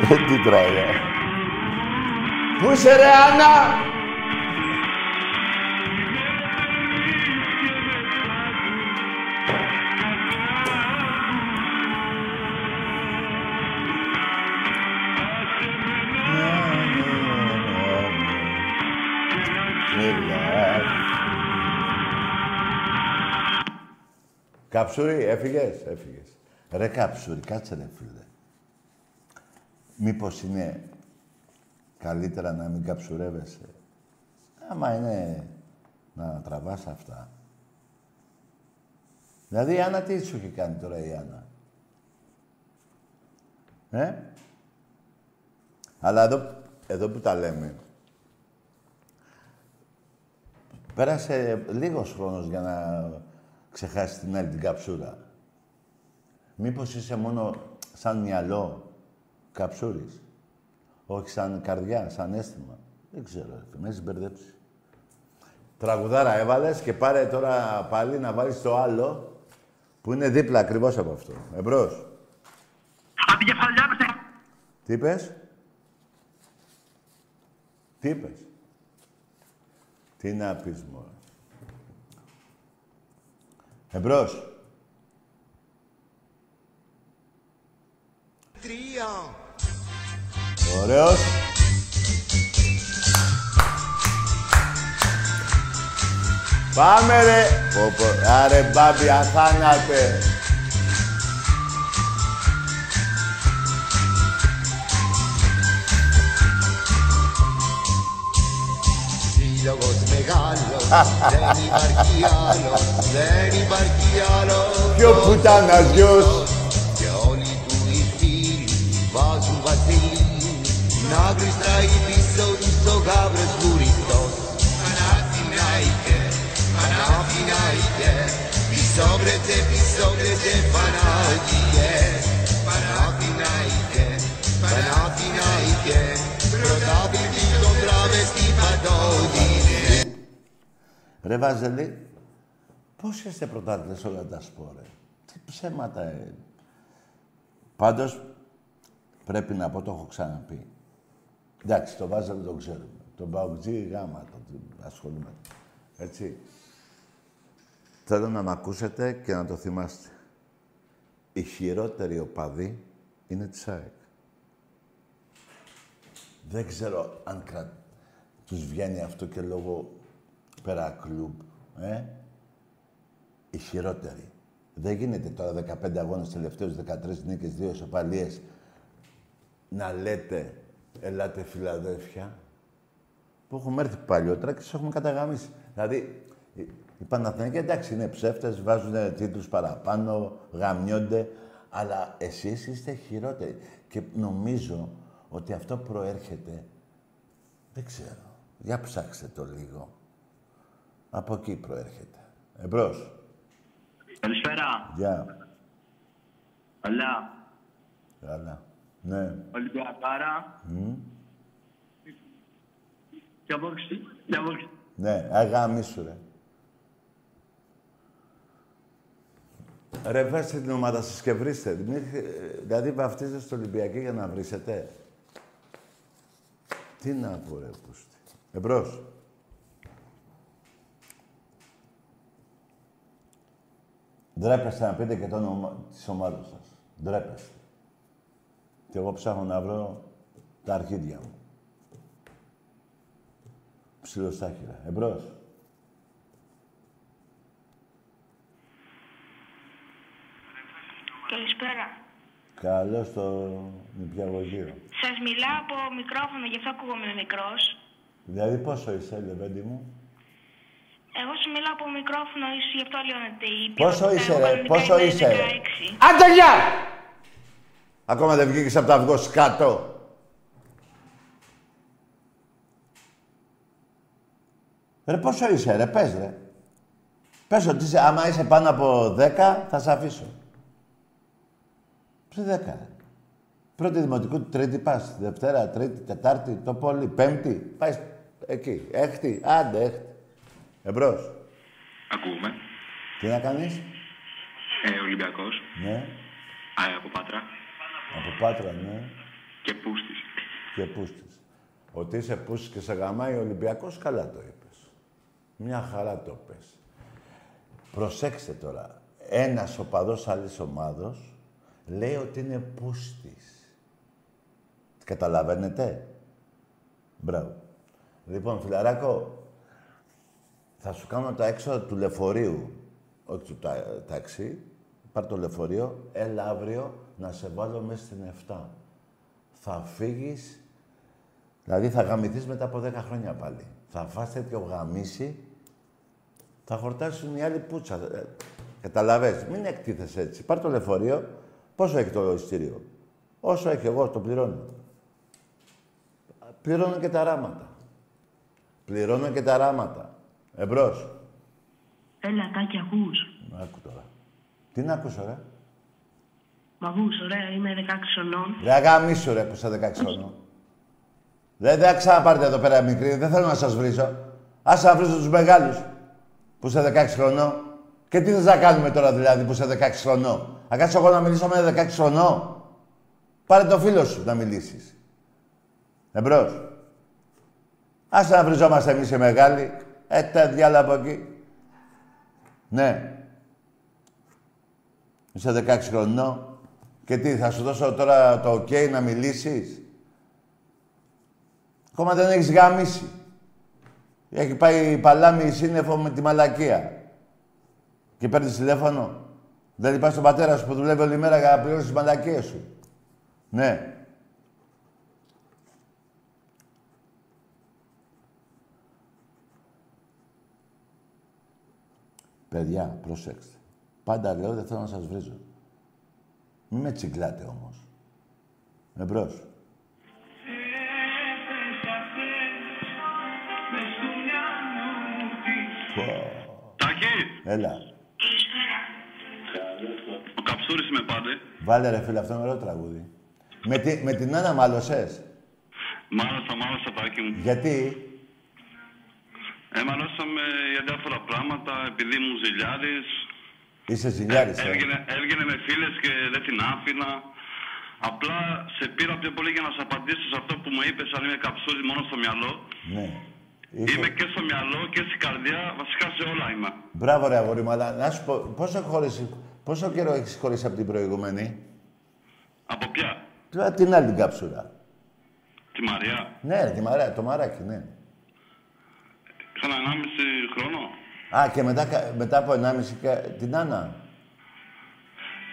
(laughs) Ε, Τι τραγουδά. Πού είσαι ρε Άννα; Καψούρη, έφυγες, έφυγες. Ρε Καψούρη, κάτσε ρε φίλε. Μήπως είναι καλύτερα να μην καψουρεύεσαι. Άμα είναι να τραβάς αυτά. Δηλαδή η Άννα τι σου έχει κάνει τώρα η Άννα; Ε; Αλλά εδώ, εδώ που τα λέμε, πέρασε λίγος χρόνος για να ξεχάσεις την άλλη την καψούρα. Μήπως είσαι μόνο σαν μυαλό καψούρης; Όχι σαν καρδιά, σαν αίσθημα. Δεν ξέρω, ρε, με έχεις μπερδέψει. Τραγουδάρα έβαλες και πάρε τώρα πάλι να βάλεις το άλλο που είναι δίπλα ακριβώς από αυτό. Εμπρός. Αντικεφαλιά, πες. Τι είπες; Τι είπες; Τι να πεις, μωρέ. Εμπρός. Τρία. Ωραίος. Πάμε ρε. Πω, πω. Άρε μπάμπι, αθάνατε. Σύλλογος μεγάλος, δεν υπάρχει άλλος, δεν υπάρχει άλλος. Ποιο πουτάνας γιος. Να γλιστράει πίσω τους ο γάβρος βουρητός. Παναθηναϊκέ, Παναθηναϊκέ, πίσω βρετε, πίσω βρετε, Πανάγιε. Παναθηναϊκέ, Παναθηναϊκέ, πρωτάθλητη των τραβεστή παντόδινε. Ρε Βάζελη, πώς είστε πρωτάτλες όλα τα σπόρε. Τι ψέματα, ε. Πάντως, πρέπει να πω, το έχω ξαναπεί. Εντάξει, το Βάζελη το ξέρουμε. Τον Παουτζή γάμα, το ασχολούμαι. Έτσι. Θέλω να μ' ακούσετε και να το θυμάστε. Η χειρότερη οπαδή είναι της ΑΕΚ. Δεν ξέρω αν κρα... τους βγαίνει αυτό και λόγω πέρα κλουμπ, ε. Η χειρότερη. Δεν γίνεται τώρα 15 αγώνες τελευταίους, 13 νίκες, 2 ισοπαλίες, να λέτε Ελάτε Φιλαδέλφια. Που έχουμε έρθει παλιότερα και σας έχουμε καταγαμίσει. Δηλαδή, οι- οι Παναθηναϊκοί εντάξει είναι ψεύτες, βάζουν τίτλους παραπάνω, γαμιόνται. Αλλά εσείς είστε χειρότεροι. Και νομίζω ότι αυτό προέρχεται, δεν ξέρω, για ψάξτε το λίγο. Από εκεί προέρχεται. Εμπρός. Καλησπέρα. Γεια. Καλά. Καλά. Ναι. Ολυμπιακάρα. Μμ. Για βόξη. Για βόξη. Ναι, αγάμισου ρε. Ρε, βάστε την ομάδα σας και βρίστε. Μη- Δηλαδή, βαφτίζετε στο Ολυμπιακό για να βρίσετε. Τι να πω, ρε, πούστη. Εμπρός. Ντρέπεστε να πείτε και το όνομα της ομάδας σας. Ντρέπεστε. Και εγώ ψάχνω να βρω τα αρχίδια μου. Ψιλοστάχυρα. Εμπρός. Καλησπέρα. Καλώς στο νηπιαγωγείο. Σας μιλάω από μικρόφωνο, γι' αυτό ακούγομαι μικρός. Δηλαδή πόσο είσαι, Λεβέντη μου; Εγώ σου μιλάω από μικρόφωνο, ίσως γι' αυτό λιώνεται η Πόσο ποιότητα. είσαι, Εγώ ρε, κανονικά πόσο είμαι είσαι, ρε; 16. Άντε, γεια! Ακόμα δεν βγήκες από το αυγός σκάτω. Ρε, πόσο είσαι, ρε, πες, ρε. Πες ότι είσαι, άμα είσαι πάνω από 10, θα σε αφήσω. Σε 10, ρε. Πρώτη δημοτικού, τρίτη πας, Δευτέρα, τρίτη, τετάρτη, το πολύ, πέμπτη, πάει εκεί, έκτη, άντε, έκτη. Εμπρός. Ακούμε. Τι να κάνεις, Ε, Ολυμπιακός. ναι, Α, από Πάτρα. Από Πάτρα, ναι. Και Πούστης. και πούστης. Ότι είσαι πούστης και σε γαμάει ο Ολυμπιακός, καλά το είπες. Μια χαρά το πες. Προσέξτε τώρα. Ένας οπαδός άλλης ομάδος λέει ότι είναι πούστης. Καταλαβαίνετε; Μπράβο. Λοιπόν, φιλαράκο, θα σου κάνω τα έξω του λεωφορείου, όχι του τα, ταξί. Πάρ' το λεωφορείο, έλα αύριο να σε βάλω μέσα στην 7. Θα φύγεις, δηλαδή θα γαμηθείς μετά από 10 χρόνια πάλι. Θα φας τέτοιο γαμίσι, θα χορτάσουν οι άλλοι πουτσα. Ε, καταλαβες, μην εκτίθεσαι έτσι. Πάρ' το λεωφορείο, πόσο έχει το ειστήριο; Όσο έχει εγώ, το πληρώνω. Πληρώνω και τα ράματα. Πληρώνω και τα ράματα. Εμπρός. Έλα, τάκι, ακούς. Άκου τώρα. Τι να ακούσω, ρε; Μ' ακούς, ωραία, είμαι 16 χρονών. Ρε αγαμίσου, ρε, που είσαι 16 χρονών. Δεν θα ξαναπάρτε εδώ πέρα μικρή, δεν θέλω να σας βρίσω. Ας να βρίσω τους μεγάλους που είσαι 16 χρονών. Και τι θες να κάνουμε τώρα δηλαδή που είσαι 16 χρονών. Να κάτσω εγώ να μιλήσω με 16 χρονών. Πάρε το φίλο σου να μιλήσεις. Εμπρός. Ας να βριζόμαστε εμείς οι μεγάλοι. Ε, τα διάλα από εκεί. Ναι. Είσαι 16 χρονών. Και τι, θα σου δώσω τώρα το ok να μιλήσεις; Ακόμα δεν έχεις γαμίσει. Έχει πάει παλάμη σύννεφο με τη μαλακία. Και παίρνεις τηλέφωνο. Δεν είπα στον πατέρα σου που δουλεύει όλη μέρα για να πληρώσεις τις μαλακίες σου. Ναι. Παιδιά, προσέξτε. Πάντα λέω δεν θέλω να σας βρίζω. Μην με τσιγκλάτε όμως. Εμπρός. Πω. Τάκη, Έλα. ο Καψούρης με πάντε. Βάλε ρε φίλε, αυτό είναι ωραίο τραγούδι. Με, τη, με την Άννα μάλωσες; Μάλωσα, μάλωσα, Τάκη μου. Γιατί; Ε, μαλώσαμε για διάφορα πράγματα, επειδή μου ζηλιάρης. Είσαι ζηλιάρης, ε. Έβγαινε, έβγαινε με φίλες και δεν την άφηνα. Απλά σε πήρα πιο πολύ για να σου απαντήσω σε αυτό που μου είπες αν είμαι καψούρης μόνο στο μυαλό. Ναι. Είσαι... Είμαι και στο μυαλό και στην καρδιά, βασικά σε όλα είμαι. Μπράβο ρε αγόρι μου, αλλά να σου πω, πόσο, χωρίς, πόσο καιρό έχεις χωρίσει από την προηγούμενη; Από ποια, Τώρα την άλλη την κάψουλα. τη Μαριά. Ναι, ρε, τη μαρά, το μαράκι, ναι. Είχαν 1,5 χρόνο. Α, και μετά, κα- μετά από 1,5 κα- την Άννα.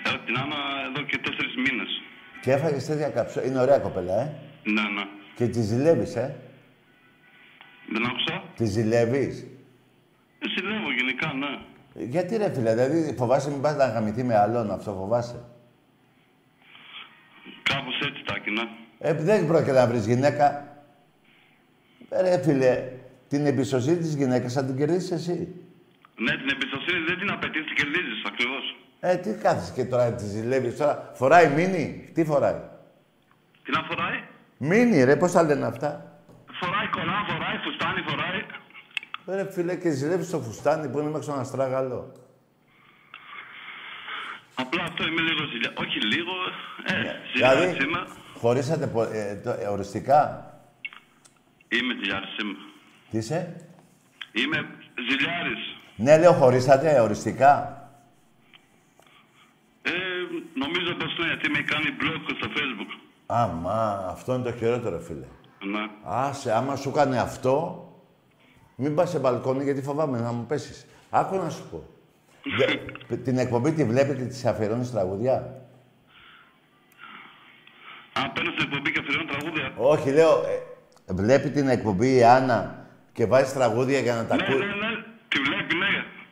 Ε, την Άννα εδώ και τέσσερις μήνες. Και έφαγες τέτοια κάψουλα. Είναι ωραία κοπέλα, ε. Ναι, ναι. Και τη ζηλεύεις, ε. Δεν άκουσα. Τη ζηλεύεις. Ε, συλλεύω γενικά, ναι. Γιατί ρε φίλε, δηλαδή φοβάσαι μην πας να γαμηθεί με άλλον, αυτό φοβάσαι. Κάπως έτσι τα κοινά. Ε, δεν πρόκειται να βρεις γυναίκα. Ε, Ρε φίλε, την εμπιστοσύνη της γυναίκας θα την κερδίσεις εσύ. Ναι, την εμπιστοσύνη δεν την απαιτείς, την κερδίζεις ακριβώς. Ε, τι κάθεσαι και τώρα τη ζηλεύεις τώρα. Φοράει μίνι. Τι φοράει; Τι να φοράει; Μίνι ρε, πώς τα λένε αυτά; Φοράει κολλά, φοράει φουστάνι, φοράει. Ε, Ρε φίλε, και ζηλεύεις το φουστάνι που είναι μέχρι στον αστράγαλο. Απλά αυτό είμαι λίγο ζηλιά. Όχι λίγο, ε, Δηλαδή, ζηλιάρης είμαι. χωρίσατε πο- ε, το- ε, οριστικά; Είμαι ζηλιάρης είμαι. Τι είσαι; Είμαι ζηλιάρης. Ναι, λέω χωρίσατε οριστικά; Ε, νομίζω πως ναι, γιατί με κάνει blog στο facebook. Άμα, αυτό είναι το χειρότερο, φίλε. Ναι. Άσε, άμα σου κάνει αυτό, μην πας σε μπαλκόνι γιατί φοβάμαι να μου πέσεις. Άκου να σου πω. Δε- (laughs) την εκπομπή τη βλέπει και της αφιερώνεις τραγουδιά. Αν παίρνω στην εκπομπή και αφιερώνω τραγούδια. Όχι, λέω, ε, βλέπει την εκπομπή η Άννα και βάζει τραγούδια για να τα Ναι, ακούει. ναι, ναι. Τη βλέπει, ναι.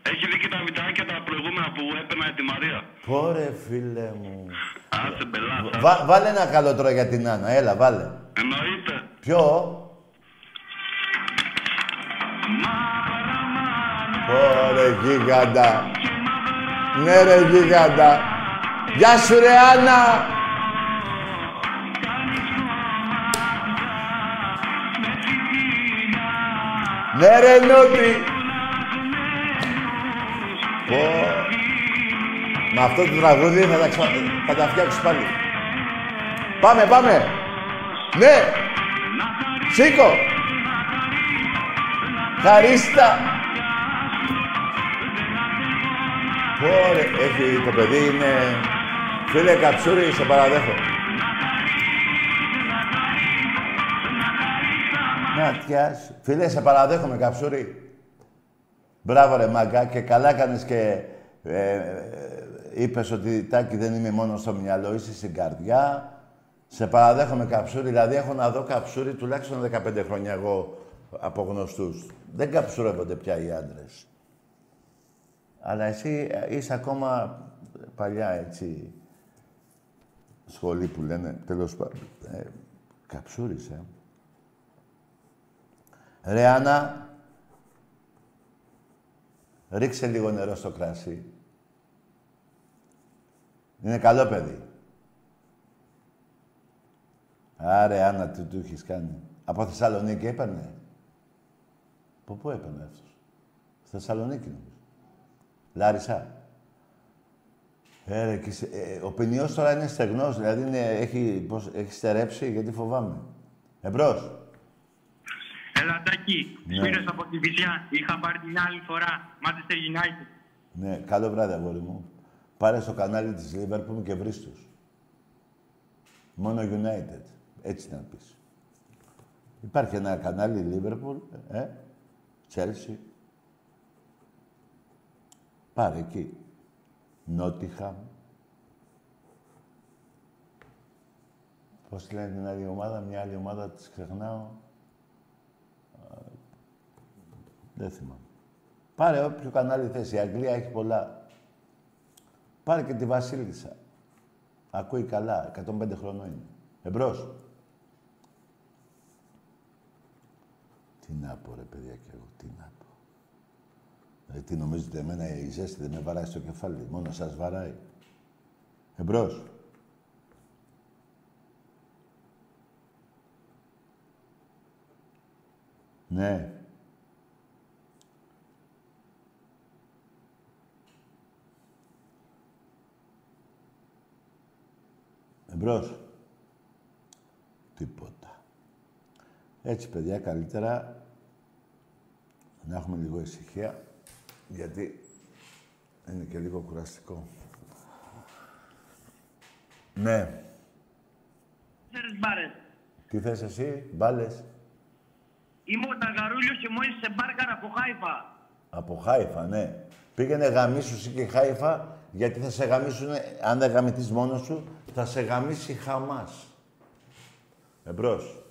Έχει δει και τα βιντεάκια τα προηγούμενα που έπαιρνα τη Μαρία. Πόρε, φίλε μου. Άσε μπελάσα. Βα- βάλε ένα καλό τώρα για την Άννα, έλα, βάλε. Εννοείται. Ποιο; Ωρε γίγαντα. Ναι ρε γίγαντα. Γεια σου ρε Άννα. Ναι ρε Νότι. Πω. Με αυτό το τραγούδι θα τα, ξα... θα τα φτιάξεις πάλι. Πάμε, πάμε. Ναι. Σήκω. Χαρίστα. Πόρε, έχει το παιδί είναι... Φίλε Καψούρη, σε παραδέχω. Να σου. Φίλε, σε παραδέχομαι, Καψούρη. Μπράβο ρε μάγκα και καλά κάνεις και ε, ε, είπες ότι τάκι δεν είμαι μόνος στο μυαλό, είσαι στην καρδιά. Σε παραδέχομαι καψούρι, δηλαδή έχω να δω καψούρι τουλάχιστον 15 χρόνια εγώ από γνωστούς. Δεν καψουρεύονται πια οι άντρες. Αλλά εσύ ε, είσαι ακόμα παλιά έτσι σχολή που λένε, τέλος πάντων. Ε, καψούρης, ε. Ρε Άννα, ρίξε λίγο νερό στο κράσι. Είναι καλό παιδί. Άρε, Άννα, τι του έχεις κάνει. Από Θεσσαλονίκη έπαιρνε. Από πού έπαιρνε αυτός; Στη Θεσσαλονίκη νομίζω. Λάρισα. Ε, ρε, και σε- ε, ο ποινιός τώρα είναι στεγνός, δηλαδή είναι, έχει, πώς, έχει στερέψει, γιατί φοβάμαι. Εμπρός. Ελατάκι, Ναι. Σπύρος από τη Βυσιά. Είχα πάρει την άλλη φορά. Manchester United. Ναι, καλό βράδυ, αγόρι μου. Πάρε στο κανάλι της Liverpool και βρεις τους. Μόνο United. Έτσι να πεις. Υπάρχει ένα κανάλι Liverpool, ε, Chelsea. Πάρε εκεί. Νότιχαμ. Πώς τη λένε την άλλη ομάδα, μια άλλη ομάδα της ξεχνάω. Α, Δεν θυμάμαι. Πάρε όποιο κανάλι θες. Η Αγγλία έχει πολλά. Πάρε και τη Βασίλισσα. Ακούει καλά. 105 χρονών είναι. Εμπρός. Τι να πω ρε παιδιά κι εγώ. Τι να πω. Ε, τι νομίζετε εμένα η ζέστη δεν με βαράει στο κεφάλι. Μόνο σας βαράει. Εμπρός. Ναι. Εμπρός. Τίποτα. Έτσι, παιδιά, καλύτερα να έχουμε λίγο ησυχία, γιατί είναι και λίγο κουραστικό. Ναι. Ξέρεις μπάρες. Τι θες εσύ, μπάλες; Είμαι ο Ταγαρούλιος και μόλις σε μπάρκαρα από Χάιφα. Από Χάιφα, ναι. Πήγαινε γαμίσου εσύ και Χάιφα, γιατί θα σε γαμίσουν, αν δεν γαμηθείς μόνος σου, θα σε γαμίσει η Χαμάς. Εμπρός.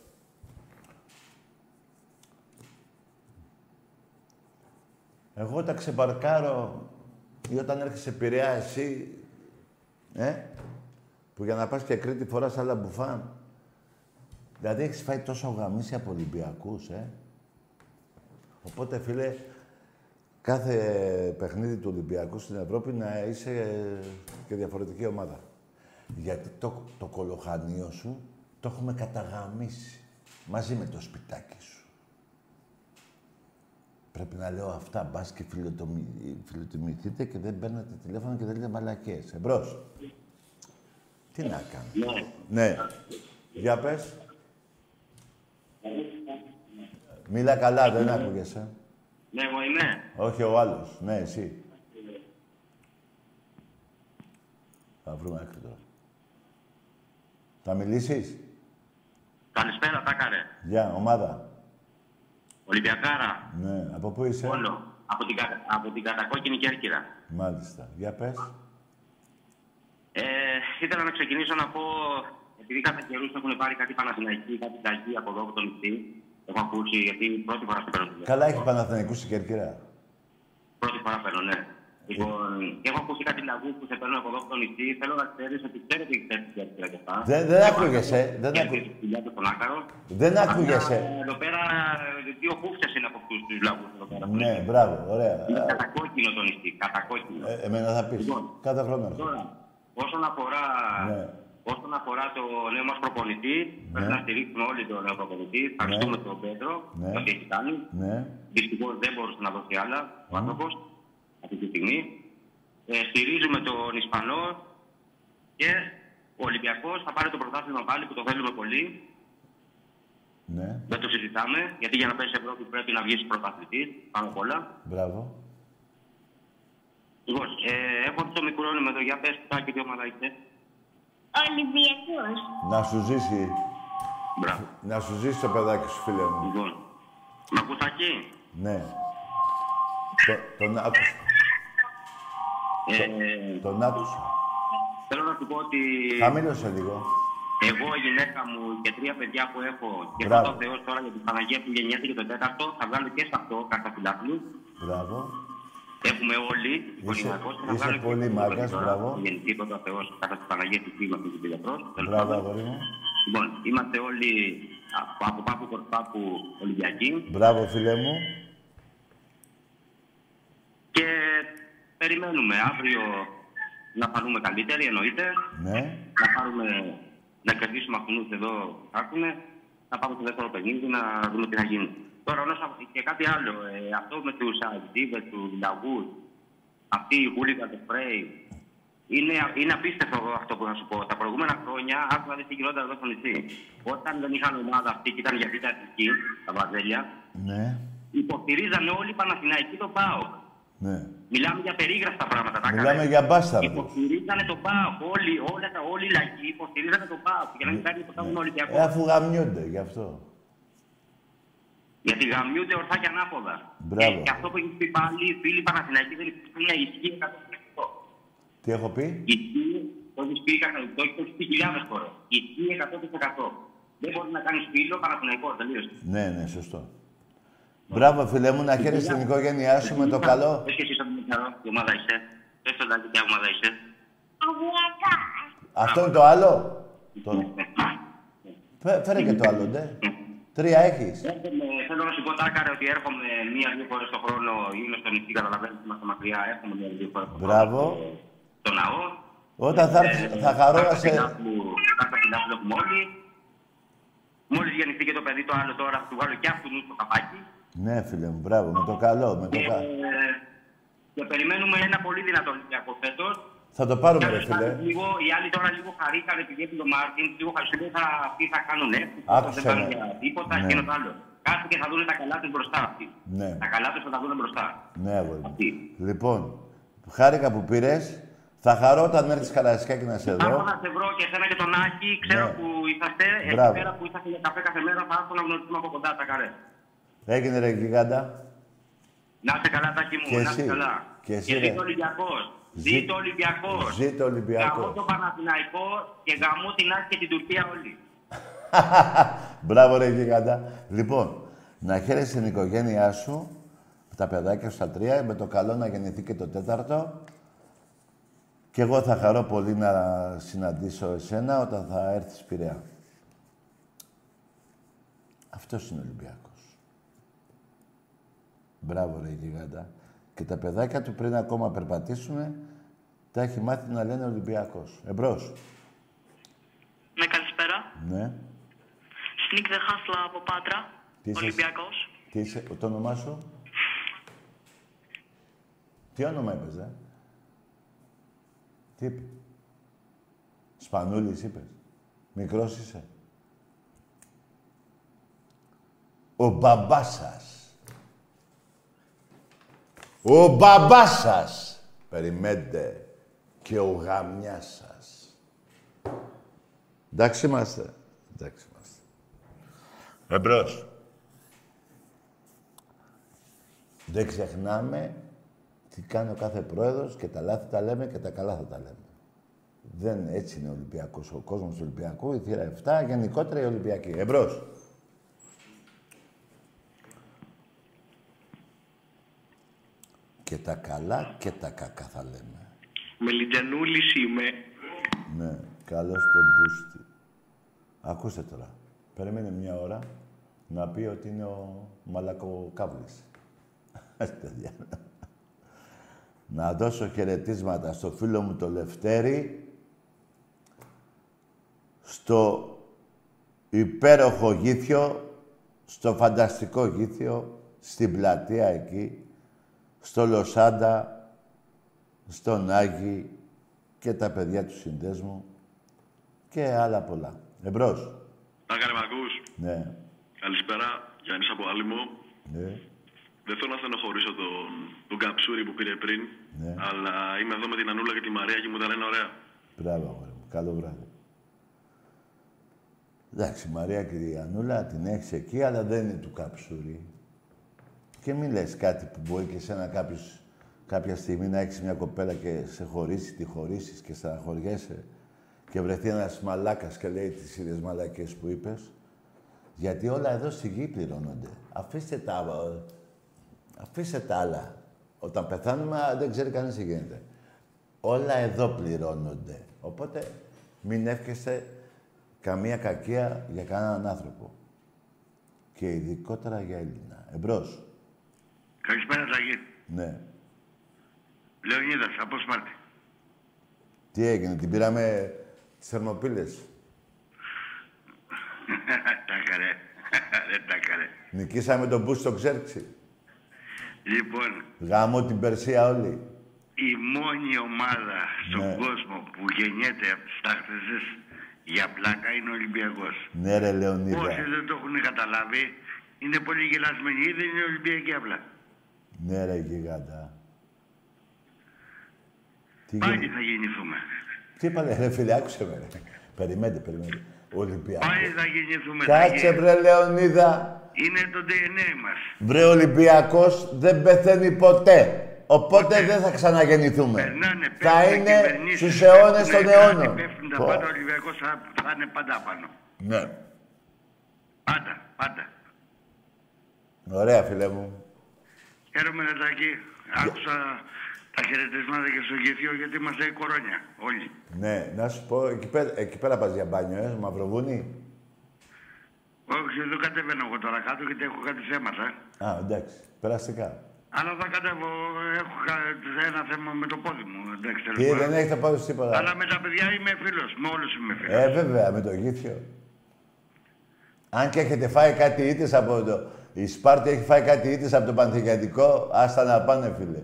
Εγώ τα ξεπαρκάρω ή όταν έρχεσαι Πειραιά εσύ, ε, που για να πας και Κρήτη φοράς άλλα μπουφάν. Δηλαδή έχεις φάει τόσο γαμίσει από Ολυμπιακούς, ε. Οπότε, φίλε, κάθε παιχνίδι του Ολυμπιακού στην Ευρώπη να είσαι και διαφορετική ομάδα. Γιατί το, το κολοχανίο σου το έχουμε καταγαμίσει μαζί με το σπιτάκι σου. Πρέπει να λέω αυτά, μπας και φιλοτομη- φιλοτιμηθείτε και δεν παίρνετε τηλέφωνο και δεν λέτε μαλακές. Εμπρός. Τι να κάνω. Ναι. Για πες. Μίλα καλά, δεν άκουγεσαι. Ναι, εγώ είμαι. Όχι ο άλλος. Ναι, εσύ. Θα βρούμε άκρη τώρα. Θα μιλήσεις; Καλησπέρα, Τάκαρε. Γεια, ομάδα. Ολυμπιακάρα. Ναι, από πού είσαι; Όλο. Από την, κα- από την κατακόκκινη Κέρκυρα. Μάλιστα. Για πες. Ε, ήθελα να ξεκινήσω να πω, επειδή κατά καιρούς έχουν πάρει κάτι Παναθηναϊκή, κάτι Ταγί από εδώ από το νησί. Έχω ακούσει, γιατί πρώτη φορά στο παίρνω. τηλέφωνο. Καλά έχεις Παναθηναϊκούς στην Κέρκυρα. Πρώτη φορά παίρνω, ναι. Λοιπόν, και έχω ακούσει κάτι λαγού που σε παίρνουν από εδώ από το νησί. Θέλω να ξέρεις ότι ξέρετε τι ξέρεις την Κέρκυρα και αυτά. Δεν, δεν άκουγεσαι. Δεν, Και ακού... τις χιλιάδες στον Άκαρο. δεν άκουγεσαι. Αλλά, Εδώ πέρα, δύο χούφτε είναι από αυτούς τους λαγούς εδώ πέρα. Ναι, μπράβο, ωραία. Είναι κατακόκκινο το νησί, κατακόκκινο. Ε, εμένα θα πεις. Λοιπόν. Κάθε χρόνος. έρχομαι. Τώρα, όσον αφορά, Ναι. Όσον αφορά το νέο μας προπονητή, πρέπει να στηρίξουμε όλοι τον νέο προπονητή. Ευχαριστούμε τον Πέτρο, Ναι. το έχει κάνει. Ναι. Δυστυχώς δεν μπορούσε να δώσει άλλα ο άνθρωπος αυτή τη στιγμή. Ε, στηρίζουμε τον Ισπανό και ο Ολυμπιακός θα πάρει το πρωτάθλημα πάλι που το θέλουμε πολύ. Ναι. Δεν το συζητάμε, γιατί για να πέσει Ευρώπη πρέπει να βγει πρωταθλητής πάνω απ' όλα. Μπράβο. Λοιπόν, ε, έχω το μικρόνιμο εδώ, για πες τα και τι ομάδα είστε. Ολυμπιακός. Να σου ζήσει. Μπράβο. Να σου ζήσει το παιδάκι σου, φίλε μου. Λοιπόν, μ' ακούς Άκη; Ναι. Το, τον άκουσα. Ε, Τον άκουσα. θέλω να σου πω ότι Χαμήλωσε λίγο. εγώ, η γυναίκα μου και τρία παιδιά που έχω και Μπράβο. πρώτο Θεός τώρα για την Παναγία που γεννιέται το τέταρτο, θα βγάλω και σε αυτό κατά φιλάθλου. Μπράβο. Έχουμε όλοι, οικογενειακώς, και θα είσαι βγάλω και πολύ σε αυτό μάγκας, τώρα, μπράβο. που Γεννηθεί πρώτο Θεός κατά την Παναγία της Φύγου αυτή την Πιλετρός. Μπράβο, αγόρι μου. Λοιπόν, είμαστε όλοι από, από πάπου προς πάπου Ολυμπιακοί. Μπράβο, φίλε μου. Και περιμένουμε αύριο να φανούμε καλύτεροι, εννοείται. Ναι. Να πάρουμε, να κερδίσουμε αυτούς εδώ που θα έρθουν, να πάμε στο δεύτερο παιχνίδι, να δούμε τι θα γίνει. Τώρα, όσον αφορά- και κάτι άλλο, ε, αυτό με τους αεκτήβες, τους λαγούς, αυτή η γούλικα, το σπρέι, είναι, είναι απίστευτο αυτό που θα σου πω. Τα προηγούμενα χρόνια, άκου να δεις τι γινόταν εδώ στο νησί. Όταν δεν είχαν ομάδα αυτή και ήταν για β' εθνική, τα βαζέλια, Ναι. υποστηρίζανε όλοι οι Παναθηναϊκοί τον ΠΑΟΚ. Ναι. Μιλάμε για περίγραστα πράγματα. Τα Μιλάμε έκαναν. για μπάσταρδους. Υποστηρίζανε τον ΠΑΟΚ. Όλοι, όλα τα, όλοι οι λαϊκοί υποστηρίζανε τον ΠΑΟΚ. Για να μην κάνει ποτέ τον Ολυμπιακό. Ε, αφού γαμιούνται, γι' αυτό. Γιατί γαμιούνται ορθά και ανάποδα. Μπράβο. Και, και αυτό που έχεις πει πάλι οι φίλοι Παναθηναϊκοί δεν είναι ισχύει 100%. Τι έχω πει; Ισχύει, το έχεις πει, καθ- το έχεις πει χιλιάδες φορές. Ισχύει 100%. Δεν μπορείς να κάνεις φίλο Παναθηναϊκό, τελείωσε. Ναι, ναι, σωστό. Μπράβο, φίλε μου, να χαίρεσαι την οικογένειά σου με το καλό. Πες και εσύ στον Μιχαρό, τι ομάδα είσαι. Πες τον Τάκη, ποια ομάδα είσαι. Αγιακά. Αυτό είναι το άλλο; Το... Φέ- Φέρε και το άλλο, ναι. Τρία έχεις. Έρχομαι, θέλω να σου πω τάκαρε ότι έρχομαι μία-δύο φορέ το χρόνο. Είμαι στο νησί, καταλαβαίνετε, είμαστε μακριά. Έρχομαι μία-δύο φορέ το χρόνο. Μπράβο. Στο ναό. Όταν θα έρθεις, θα χαρώ να σε... Κάθε φιλάθλου έχουμε όλοι. Μόλι γεννηθεί και το παιδί το άλλο τώρα, θα του βάλω και αυτού στο καπάκι. Ναι, φίλε μου, μπράβο, με το καλό, με το Και, καλό. και περιμένουμε ένα πολύ δυνατό Ολυμπιακό φέτο. Θα το πάρουμε, ρε φίλε. Λίγο, οι άλλοι τώρα λίγο χαρήκαν επειδή έχουν τον Μάρτιν, λίγο χαριστούν, θα, αυτοί θα κάνουν έτσι, Άκουσε δεν πάνε με. για τίποτα Ναι. και ένα το άλλο. Κάτσε και θα δουν τα καλά τους μπροστά αυτοί. Ναι. Τα καλά τους θα τα δουν μπροστά. Ναι, αγόρι μου. Αυτοί. Λοιπόν, χάρηκα που πήρες. Θα χαρώ όταν έρθεις Καραϊσκάκη να σε Θα έρθω δω. να σε βρω και εσένα και τον Άκη, ξέρω Ναι. που είσαστε, εκεί Μπράβο. πέρα που είσαστε για καφέ κάθε μέρα, θα έρθω να γνωριστούμε από κοντά τα καρέ. Έγινε ρε γιγάντα. Να είστε καλά, Τάκη μου, Και να είστε εσύ. καλά. Και εσύ, και ρε. ζήτω Ολυμπιακός. Ζή- Ζήτω Ολυμπιακός. Ζήτω Ολυμπιακός. Γαμώ το Παναθηναϊκός και γαμώ την Άκη και την Τουρκία όλοι. (laughs) Μπράβο ρε γιγάντα. Λοιπόν, να χαίρεσαι την οικογένειά σου. τα παιδάκια στα τρία, με το καλό να γεννηθεί και το τέταρτο. Και εγώ θα χαρώ πολύ να συναντήσω εσένα όταν θα έρθεις Πειραιά. Αυτός είναι ο Ολυμπιακός. Μπράβο ρε γιγάντα. Και τα παιδάκια του πριν ακόμα περπατήσουν, τα έχει μάθει να λένε Ολυμπιακός. Εμπρός. Ναι, καλησπέρα. Ναι. Σνίκ Δε Χάσλα από Πάτρα. Τι είσαι- Ολυμπιακός. Τι είσαι, το όνομά σου; Τι όνομα είπες, ε; Τι είπες; Σπανούλης είπες. Μικρός είσαι. Ο μπαμπάς σας. Ο μπαμπάς σας. Περιμένετε. Και ο γαμιάς σας. Εντάξει είμαστε. Εντάξει είμαστε. Εμπρός. Δεν ξεχνάμε τι κάνει ο κάθε πρόεδρος και τα λάθη τα λέμε και τα καλά θα τα λέμε. Δεν έτσι είναι ο Ολυμπιακός. Ο κόσμος του Ολυμπιακού, η θύρα 7, γενικότερα οι Ολυμπιακοί. Εμπρός. Και τα καλά και τα κακά θα λέμε. Μελιτζανούλης είμαι. Ναι, καλώς το μπούστι. Ακούστε τώρα. Περίμενε μια ώρα να πει ότι είναι ο Μαλακοκάβλης. (laughs) Παιδιά. να δώσω χαιρετίσματα στο φίλο μου το Λευτέρη, στο υπέροχο γήθιο, στο φανταστικό γήθιο, στην πλατεία εκεί, στο Λοσάντα, στον Άγη και τα παιδιά του συνδέσμου και άλλα πολλά. Εμπρός. Άγαρε, μ' ακούς. Ναι. Καλησπέρα, Γιάννης από Άλυμο. Ναι. Δεν θέλω να στενοχωρήσω τον, τον καψούρι που πήρε πριν, Ναι. αλλά είμαι εδώ με την Ανούλα και τη Μαρία και μου τα λένε ωραία. Μπράβο, αγόρι μου. Καλό βράδυ. Εντάξει, η Μαρία και η Ανούλα την έχεις εκεί, αλλά δεν είναι του καψούρι. Και μην λες κάτι που μπορεί και εσένα κάποιος, κάποια στιγμή να έχεις μια κοπέλα και σε χωρίσει, τη χωρίσεις και στεναχωριέσαι και βρεθεί ένας μαλάκας και λέει τις ίδιες μαλακές που είπες. Γιατί όλα εδώ στη γη πληρώνονται. Αφήστε τα, αφήστε τα άλλα. Όταν πεθάνουμε α, δεν ξέρει κανείς τι γίνεται. Όλα εδώ πληρώνονται. Οπότε μην εύχεστε καμία κακία για κανέναν άνθρωπο. Και ειδικότερα για Έλληνα. Εμπρός. Καλησπέρα, Ταγί. Ναι. Λεωνίδας, από Σπάρτη. Τι έγινε, την πήραμε τις θερμοπύλες; (laughs) τα καρέ. (laughs) Δεν τα καρέ. Νικήσαμε τον Μπούς στο Ξέρξη. Λοιπόν, Γάμο την Περσία όλοι. η μόνη ομάδα στον Ναι. κόσμο που γεννιέται από τις τάχτες για πλάκα είναι ο Ολυμπιακός. Ναι ρε Λεωνίδα. Όσοι δεν το έχουν καταλάβει, είναι πολύ γελασμένοι. Ή δεν είναι Ολυμπιακοί απλά. Ναι ρε γιγάντα. Τι Πάλι γίνεται. θα γεννηθούμε. Τι είπατε ρε φίλε, άκουσε με ρε. Περιμένετε, περιμένετε. Ολυμπιακός. Πάλι θα γεννηθούμε. Κάτσε Ταγί. βρε Λεωνίδα. Είναι το DNA μας. Βρε Ολυμπιακός δεν πεθαίνει ποτέ. Οπότε δεν θα ξαναγεννηθούμε. Περνάνε, θα πέφτουν είναι κυβερνήσεις, στους αιώνες πέφτουνε των κράτη, αιώνων. Πέφτουν τα Πω. πάντα, ο Ολυμπιακός θα, θα είναι πάντα πάνω. Ναι. Πάντα, πάντα. Ωραία, φίλε μου. Χαίρομαι Νατάκη. Άκουσα τα χαιρετίσματα και στο γηθείο γιατί είμαστε κορώνια όλοι. Ναι, να σου πω, εκεί πέρα, εκεί πέρα πας για μπάνιο, ε, Μαυροβούνι; Όχι, δεν κατεβαίνω εγώ τώρα κάτω γιατί έχω κάτι θέματα. Α, εντάξει, περαστικά. Αλλά θα κατέβω, έχω κα- ένα θέμα με το πόδι μου. Εντάξει, τέλος Τι, πάντων. δεν έχετε πάρεις τίποτα. Αλλά με τα παιδιά είμαι φίλος, με όλους είμαι φίλος. Ε, βέβαια, με το Γύθειο. Αν και έχετε φάει κάτι ήττες από το... Η Σπάρτη έχει φάει κάτι ήττες από το Πανγυθεατικό, άστα να πάνε, φίλε.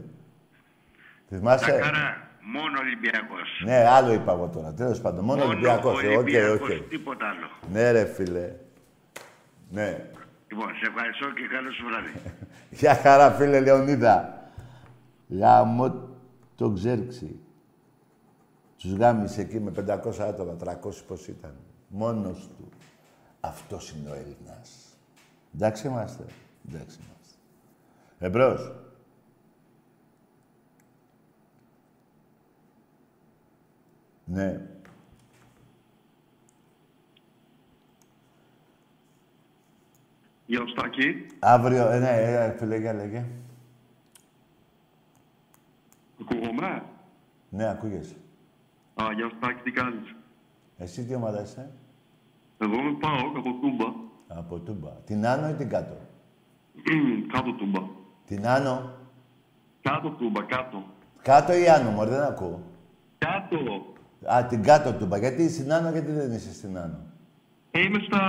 Θυμάσαι; Τακάρα, μόνο Ολυμπιακός. Ναι, άλλο είπα εγώ τώρα. Τέλος πάντων, μόνο, Ολυμπιακός. Ε, Οκ, Ολυμπιακός, οκ. τίποτα άλλο. Ναι, ρε, φίλε. Ναι. Λοιπόν, σε ευχαριστώ και καλό σου βράδυ. (laughs) Γεια χαρά, φίλε Λεωνίδα. Γάμο το ξέρξει. Τους γάμισε εκεί με 500 άτομα, 300 πώς ήταν. Μόνος του. Αυτός είναι ο Έλληνας. Εντάξει είμαστε. Εντάξει είμαστε. Εμπρός. Ναι. Γεια σου, Τάκη. Αύριο, ε, ναι, ε, φίλε, για λέγε. Ακούγομαι; Ναι, ακούγεσαι. Α, γεια σου, Τάκη, τι κάνεις; Εσύ τι ομάδα είσαι; Εγώ με πάω από Τούμπα. Από Τούμπα. Την Άνω ή την Κάτω; κάτω Τούμπα. Την Άνω; Κάτω Τούμπα, κάτω. Κάτω ή Άνω, μωρέ, δεν ακούω. Κάτω. Α, την Κάτω Τούμπα. Γιατί στην Άνω, γιατί δεν είσαι στην Άνω; Ε, είμαι στα,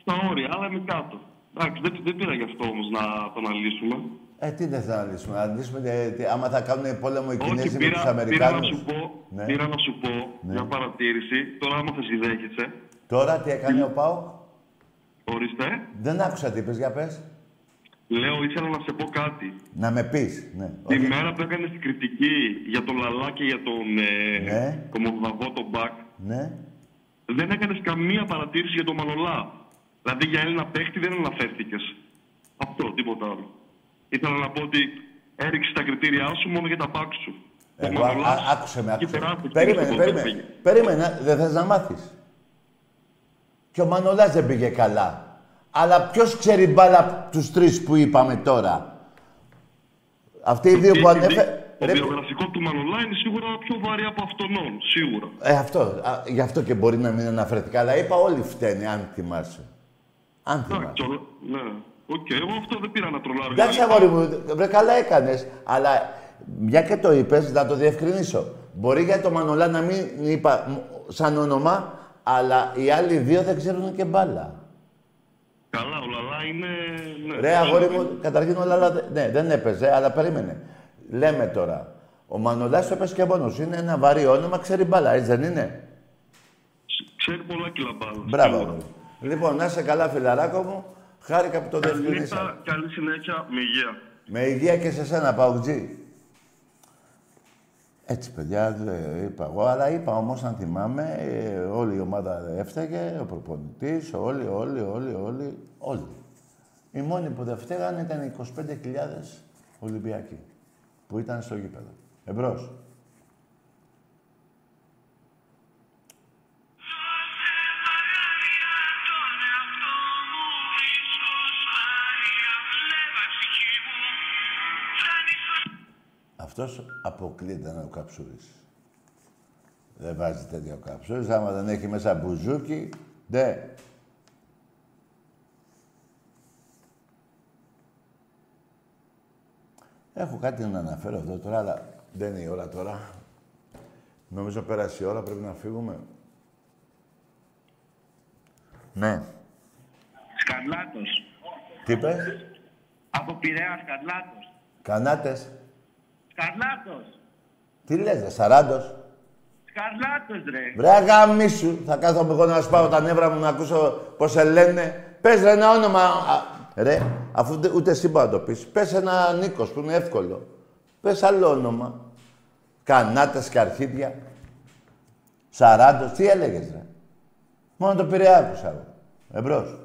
στα όρια, αλλά είμαι κάτω. Εντάξει, δεν, δεν πήρα γι' αυτό όμως να το αναλύσουμε. Ε, τι δεν θα αναλύσουμε. Να αναλύσουμε ε, τι, άμα θα κάνουν πόλεμο οι Κινέζοι Όχι, με τους πήρα, πήρα, να Αμερικάνους. σου πω, Ναι. πήρα να σου πω Ναι. μια παρατήρηση. Τώρα, άμα θα συνδέχεσαι, Τώρα τι έκανε ο Πάο. Ορίστε. Δεν άκουσα τι είπες, για πες. Λέω, ήθελα να σε πω κάτι. Να με πεις. Ναι. Τη Όχι. μέρα που έκανε την κριτική για τον Λαλά και για τον ε, Ναι. Κομοδαβό, τον Μπακ, Ναι. δεν έκανες καμία παρατήρηση για τον Μανολά. Δηλαδή για Έλληνα παίχτη δεν αναφέρθηκες. Αυτό, τίποτα άλλο. Ήθελα να πω ότι έριξε τα κριτήριά σου μόνο για τα πάκ σου. Εγώ, α, α, άκουσε με, εκεί άκουσε. τεράστιος Περίμενε, πήγε στο περίμενε. πήγε. Περίμενε, δεν θες να μάθεις. Και ο Μανολάς δεν πήγε καλά. Αλλά ποιος ξέρει μπάλα από τους τρεις που είπαμε τώρα; Αυτοί οι δύο που Έχει ανέφερε... δει- Το βιογραφικό του Μανολά είναι σίγουρα πιο βαρύ από αυτόν, σίγουρα. Ε, αυτό. Α, γι' αυτό και μπορεί να μην αναφέρθηκα. Αλλά είπα όλοι φταίνε, αν θυμάσαι. Αν θυμάσαι. Εντάξει, όλα- ναι. Οκ, εγώ αυτό δεν πήρα να τρολάρω. Εντάξει, για να- αγόρι μου, βρε καλά έκανες. Αλλά μια και το είπες, να το διευκρινίσω. Μπορεί για το Μανολά να μην είπα μ, σαν όνομα, αλλά οι άλλοι δύο δεν ξέρουν και μπάλα. Καλά, ο Λάλα είναι... Ναι, Ρε, αγόρι μου, καταρχήν ο Λάλα, δε- ναι, δεν έπαιζε, αλλά περίμενε. Λέμε τώρα, ο Μανολάς το έπαιζε και μόνος. Είναι ένα βαρύ όνομα, ξέρει μπάλα, έτσι δεν είναι; Ξέρει πολλά κιλά μπάλα. Μπράβο, σίγουρα. αγόρι. Λοιπόν, να είσαι καλά, φιλαράκο μου. Χάρηκα που το διευκρινίσα. Καληνύχτα, καλή συνέχεια, με υγεία. Με υγεία και σε σένα, Παουτζή. Έτσι, παιδιά, δεν είπα εγώ, αλλά είπα όμως, αν θυμάμαι, ε, όλη η ομάδα έφταιγε, ο προπονητής, όλοι, όλοι, όλοι, όλοι, όλοι. Οι μόνοι που δεν φταίγανε ήταν οι 25.000 Ολυμπιακοί, που ήταν στο γήπεδο. Εμπρός. Αυτός αποκλείται να είναι ο καψούρης. Δεν βάζει τέτοιο καψούρης. Άμα δεν έχει μέσα μπουζούκι, ντε. Έχω κάτι να αναφέρω εδώ τώρα, αλλά δεν είναι η ώρα τώρα. Νομίζω πέρασε η ώρα, πρέπει να φύγουμε. Ναι. Σκαρλάτος. Τι είπες, Από Πειραιά, Σκαρλάτος. κανάτες. Σκαρλάτος. Τι λες, ρε, σαράντος; Σκαρλάτος, ρε. Βρε αγαμίσου, θα κάθομαι εγώ να σπάω τα νεύρα μου να ακούσω πώς σε λένε. Πες ρε ένα όνομα. Α, ρε, αφού ούτε- ούτε εσύ μπορείς να το πεις. Πες ένα Νίκος που είναι εύκολο. Πες άλλο όνομα. Κανάτες και αρχίδια. Σαράντος, τι έλεγες ρε; Μόνο το Πειραιά άκουσα εγώ. Εμπρός.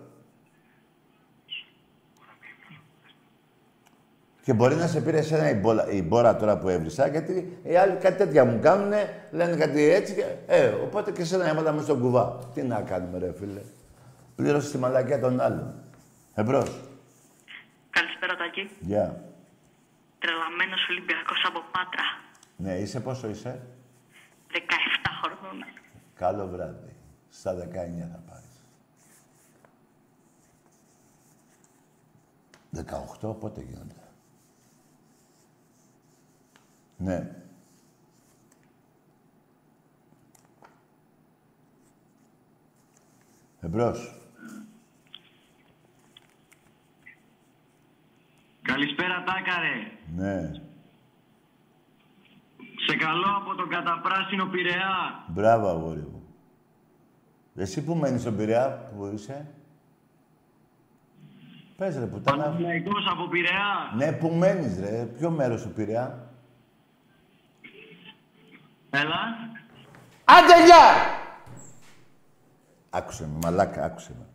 Και μπορεί να σε πήρε εσένα η, μπόλα, η μπόρα τώρα που έβρισα, γιατί οι άλλοι κάτι τέτοια μου κάνουν, λένε κάτι έτσι. Και, ε, οπότε και εσένα έμαθα μέσα στον κουβά. Τι να κάνουμε, ρε φίλε. Πλήρωσε τη μαλακία των άλλων. Εμπρός. Καλησπέρα, Τάκη. Γεια. Τρελαμένος Ολυμπιακός από Πάτρα. Ναι, είσαι πόσο είσαι; 17 χρονών. Καλό βράδυ. Στα 19 θα πάρεις. 18, πότε γίνονται; Ναι. Εμπρός. Καλησπέρα, Τάκαρε. Ναι. Σε καλώ από τον καταπράσινο Πειραιά. Μπράβο, αγόρι μου. Εσύ που μένεις στον Πειραιά, που είσαι; Πες ρε, πουτάνα. Παναθηναϊκός από Πειραιά. Ναι, που μένεις ρε. Ποιο μέρος του Πειραιά; Έλα. Άντε, γεια! Άκουσε με, μαλάκα, άκουσε με.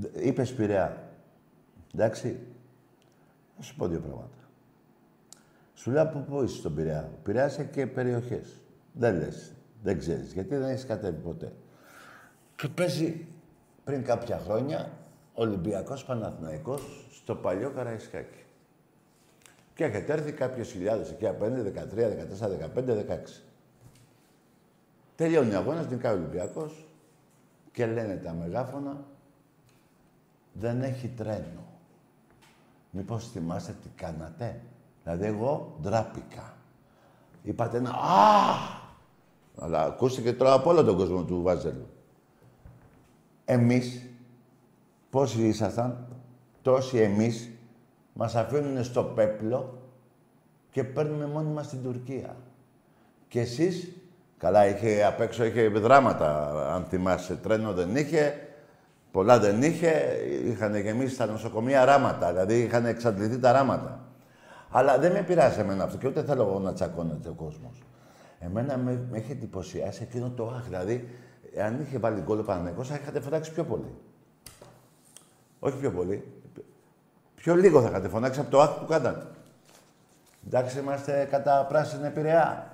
Δ- Είπες Πειραιά. Εντάξει. Θα σου πω δύο πράγματα. Σου λέω από πού είσαι στον Πειραιά. Ο Πειραιάς έχει και περιοχές. Δεν λες. Δεν ξέρεις. Γιατί δεν έχεις κατέβει ποτέ. Και παίζει πριν κάποια χρόνια Ολυμπιακός Παναθηναϊκός στο παλιό Καραϊσκάκι. Και έχετε έρθει κάποιες χιλιάδες εκεί απέναντι, 13, 14, 15, 16. Τελειώνει ο αγώνας, νικάει ο Ολυμπιακός και λένε τα μεγάφωνα δεν έχει τρένο. Μήπως θυμάστε τι κάνατε; Δηλαδή εγώ ντράπηκα. Είπατε ένα «Α!» Αλλά ακούστηκε τώρα από όλο τον κόσμο του Βάζελου. Εμείς, πόσοι ήσασταν, τόσοι εμείς, μας αφήνουν στο πέπλο και παίρνουμε μόνοι μας στην Τουρκία. Και εσείς, καλά, είχε, απ' έξω είχε δράματα, αν θυμάσαι, τρένο δεν είχε, πολλά δεν είχε, είχαν γεμίσει τα νοσοκομεία ράματα, δηλαδή είχαν εξαντληθεί τα ράματα. Αλλά δεν με πειράζει εμένα αυτό και ούτε θέλω εγώ να τσακώνεται ο κόσμος. Εμένα με, με έχει εντυπωσιάσει εκείνο το αχ. Δηλαδή, αν είχε βάλει γκολ ο Παναγενικός, θα είχατε φωνάξει πιο πολύ. Όχι πιο πολύ. Πιο λίγο θα είχατε φωνάξει από το αχ που κάνατε. Εντάξει, είμαστε κατά πράσινη πειραιά.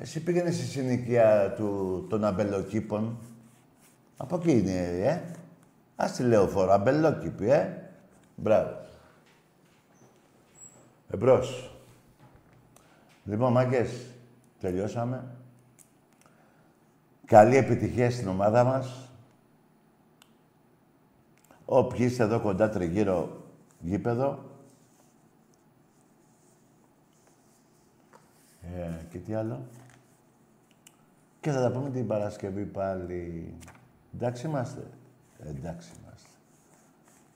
Εσύ πήγαινες στη συνοικία του, των αμπελοκήπων. Από εκεί είναι, ε. Ας τη λεωφόρο, αμπελόκηπη, ε. Μπράβο. Εμπρός. Λοιπόν, μάγκες, τελειώσαμε. Καλή επιτυχία στην ομάδα μας. Όποιοι είστε εδώ κοντά τριγύρω γήπεδο. Ε, και τι άλλο; Και θα τα πούμε την Παρασκευή πάλι. Εντάξει είμαστε. Ε, εντάξει είμαστε.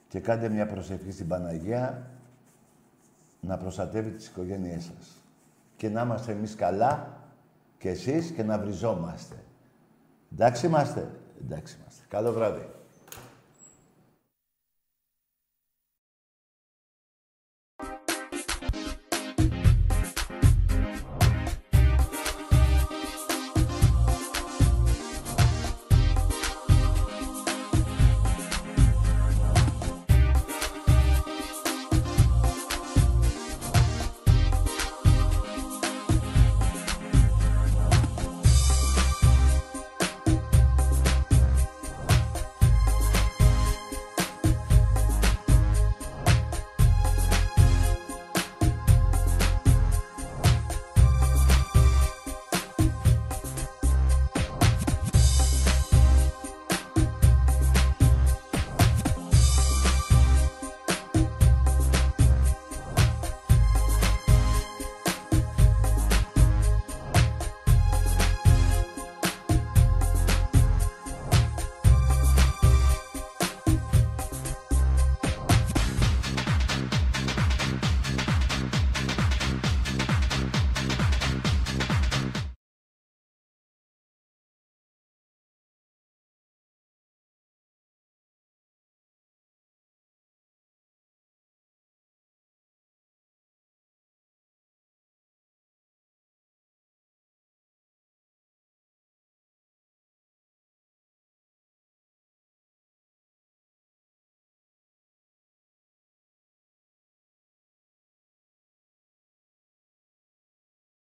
Και κάντε μια προσευχή στην Παναγία να προστατεύει τις οικογένειές σας. Και να είμαστε εμείς καλά και εσείς και να βριζόμαστε. Εντάξει είμαστε. Εντάξει είμαστε. Καλό βράδυ.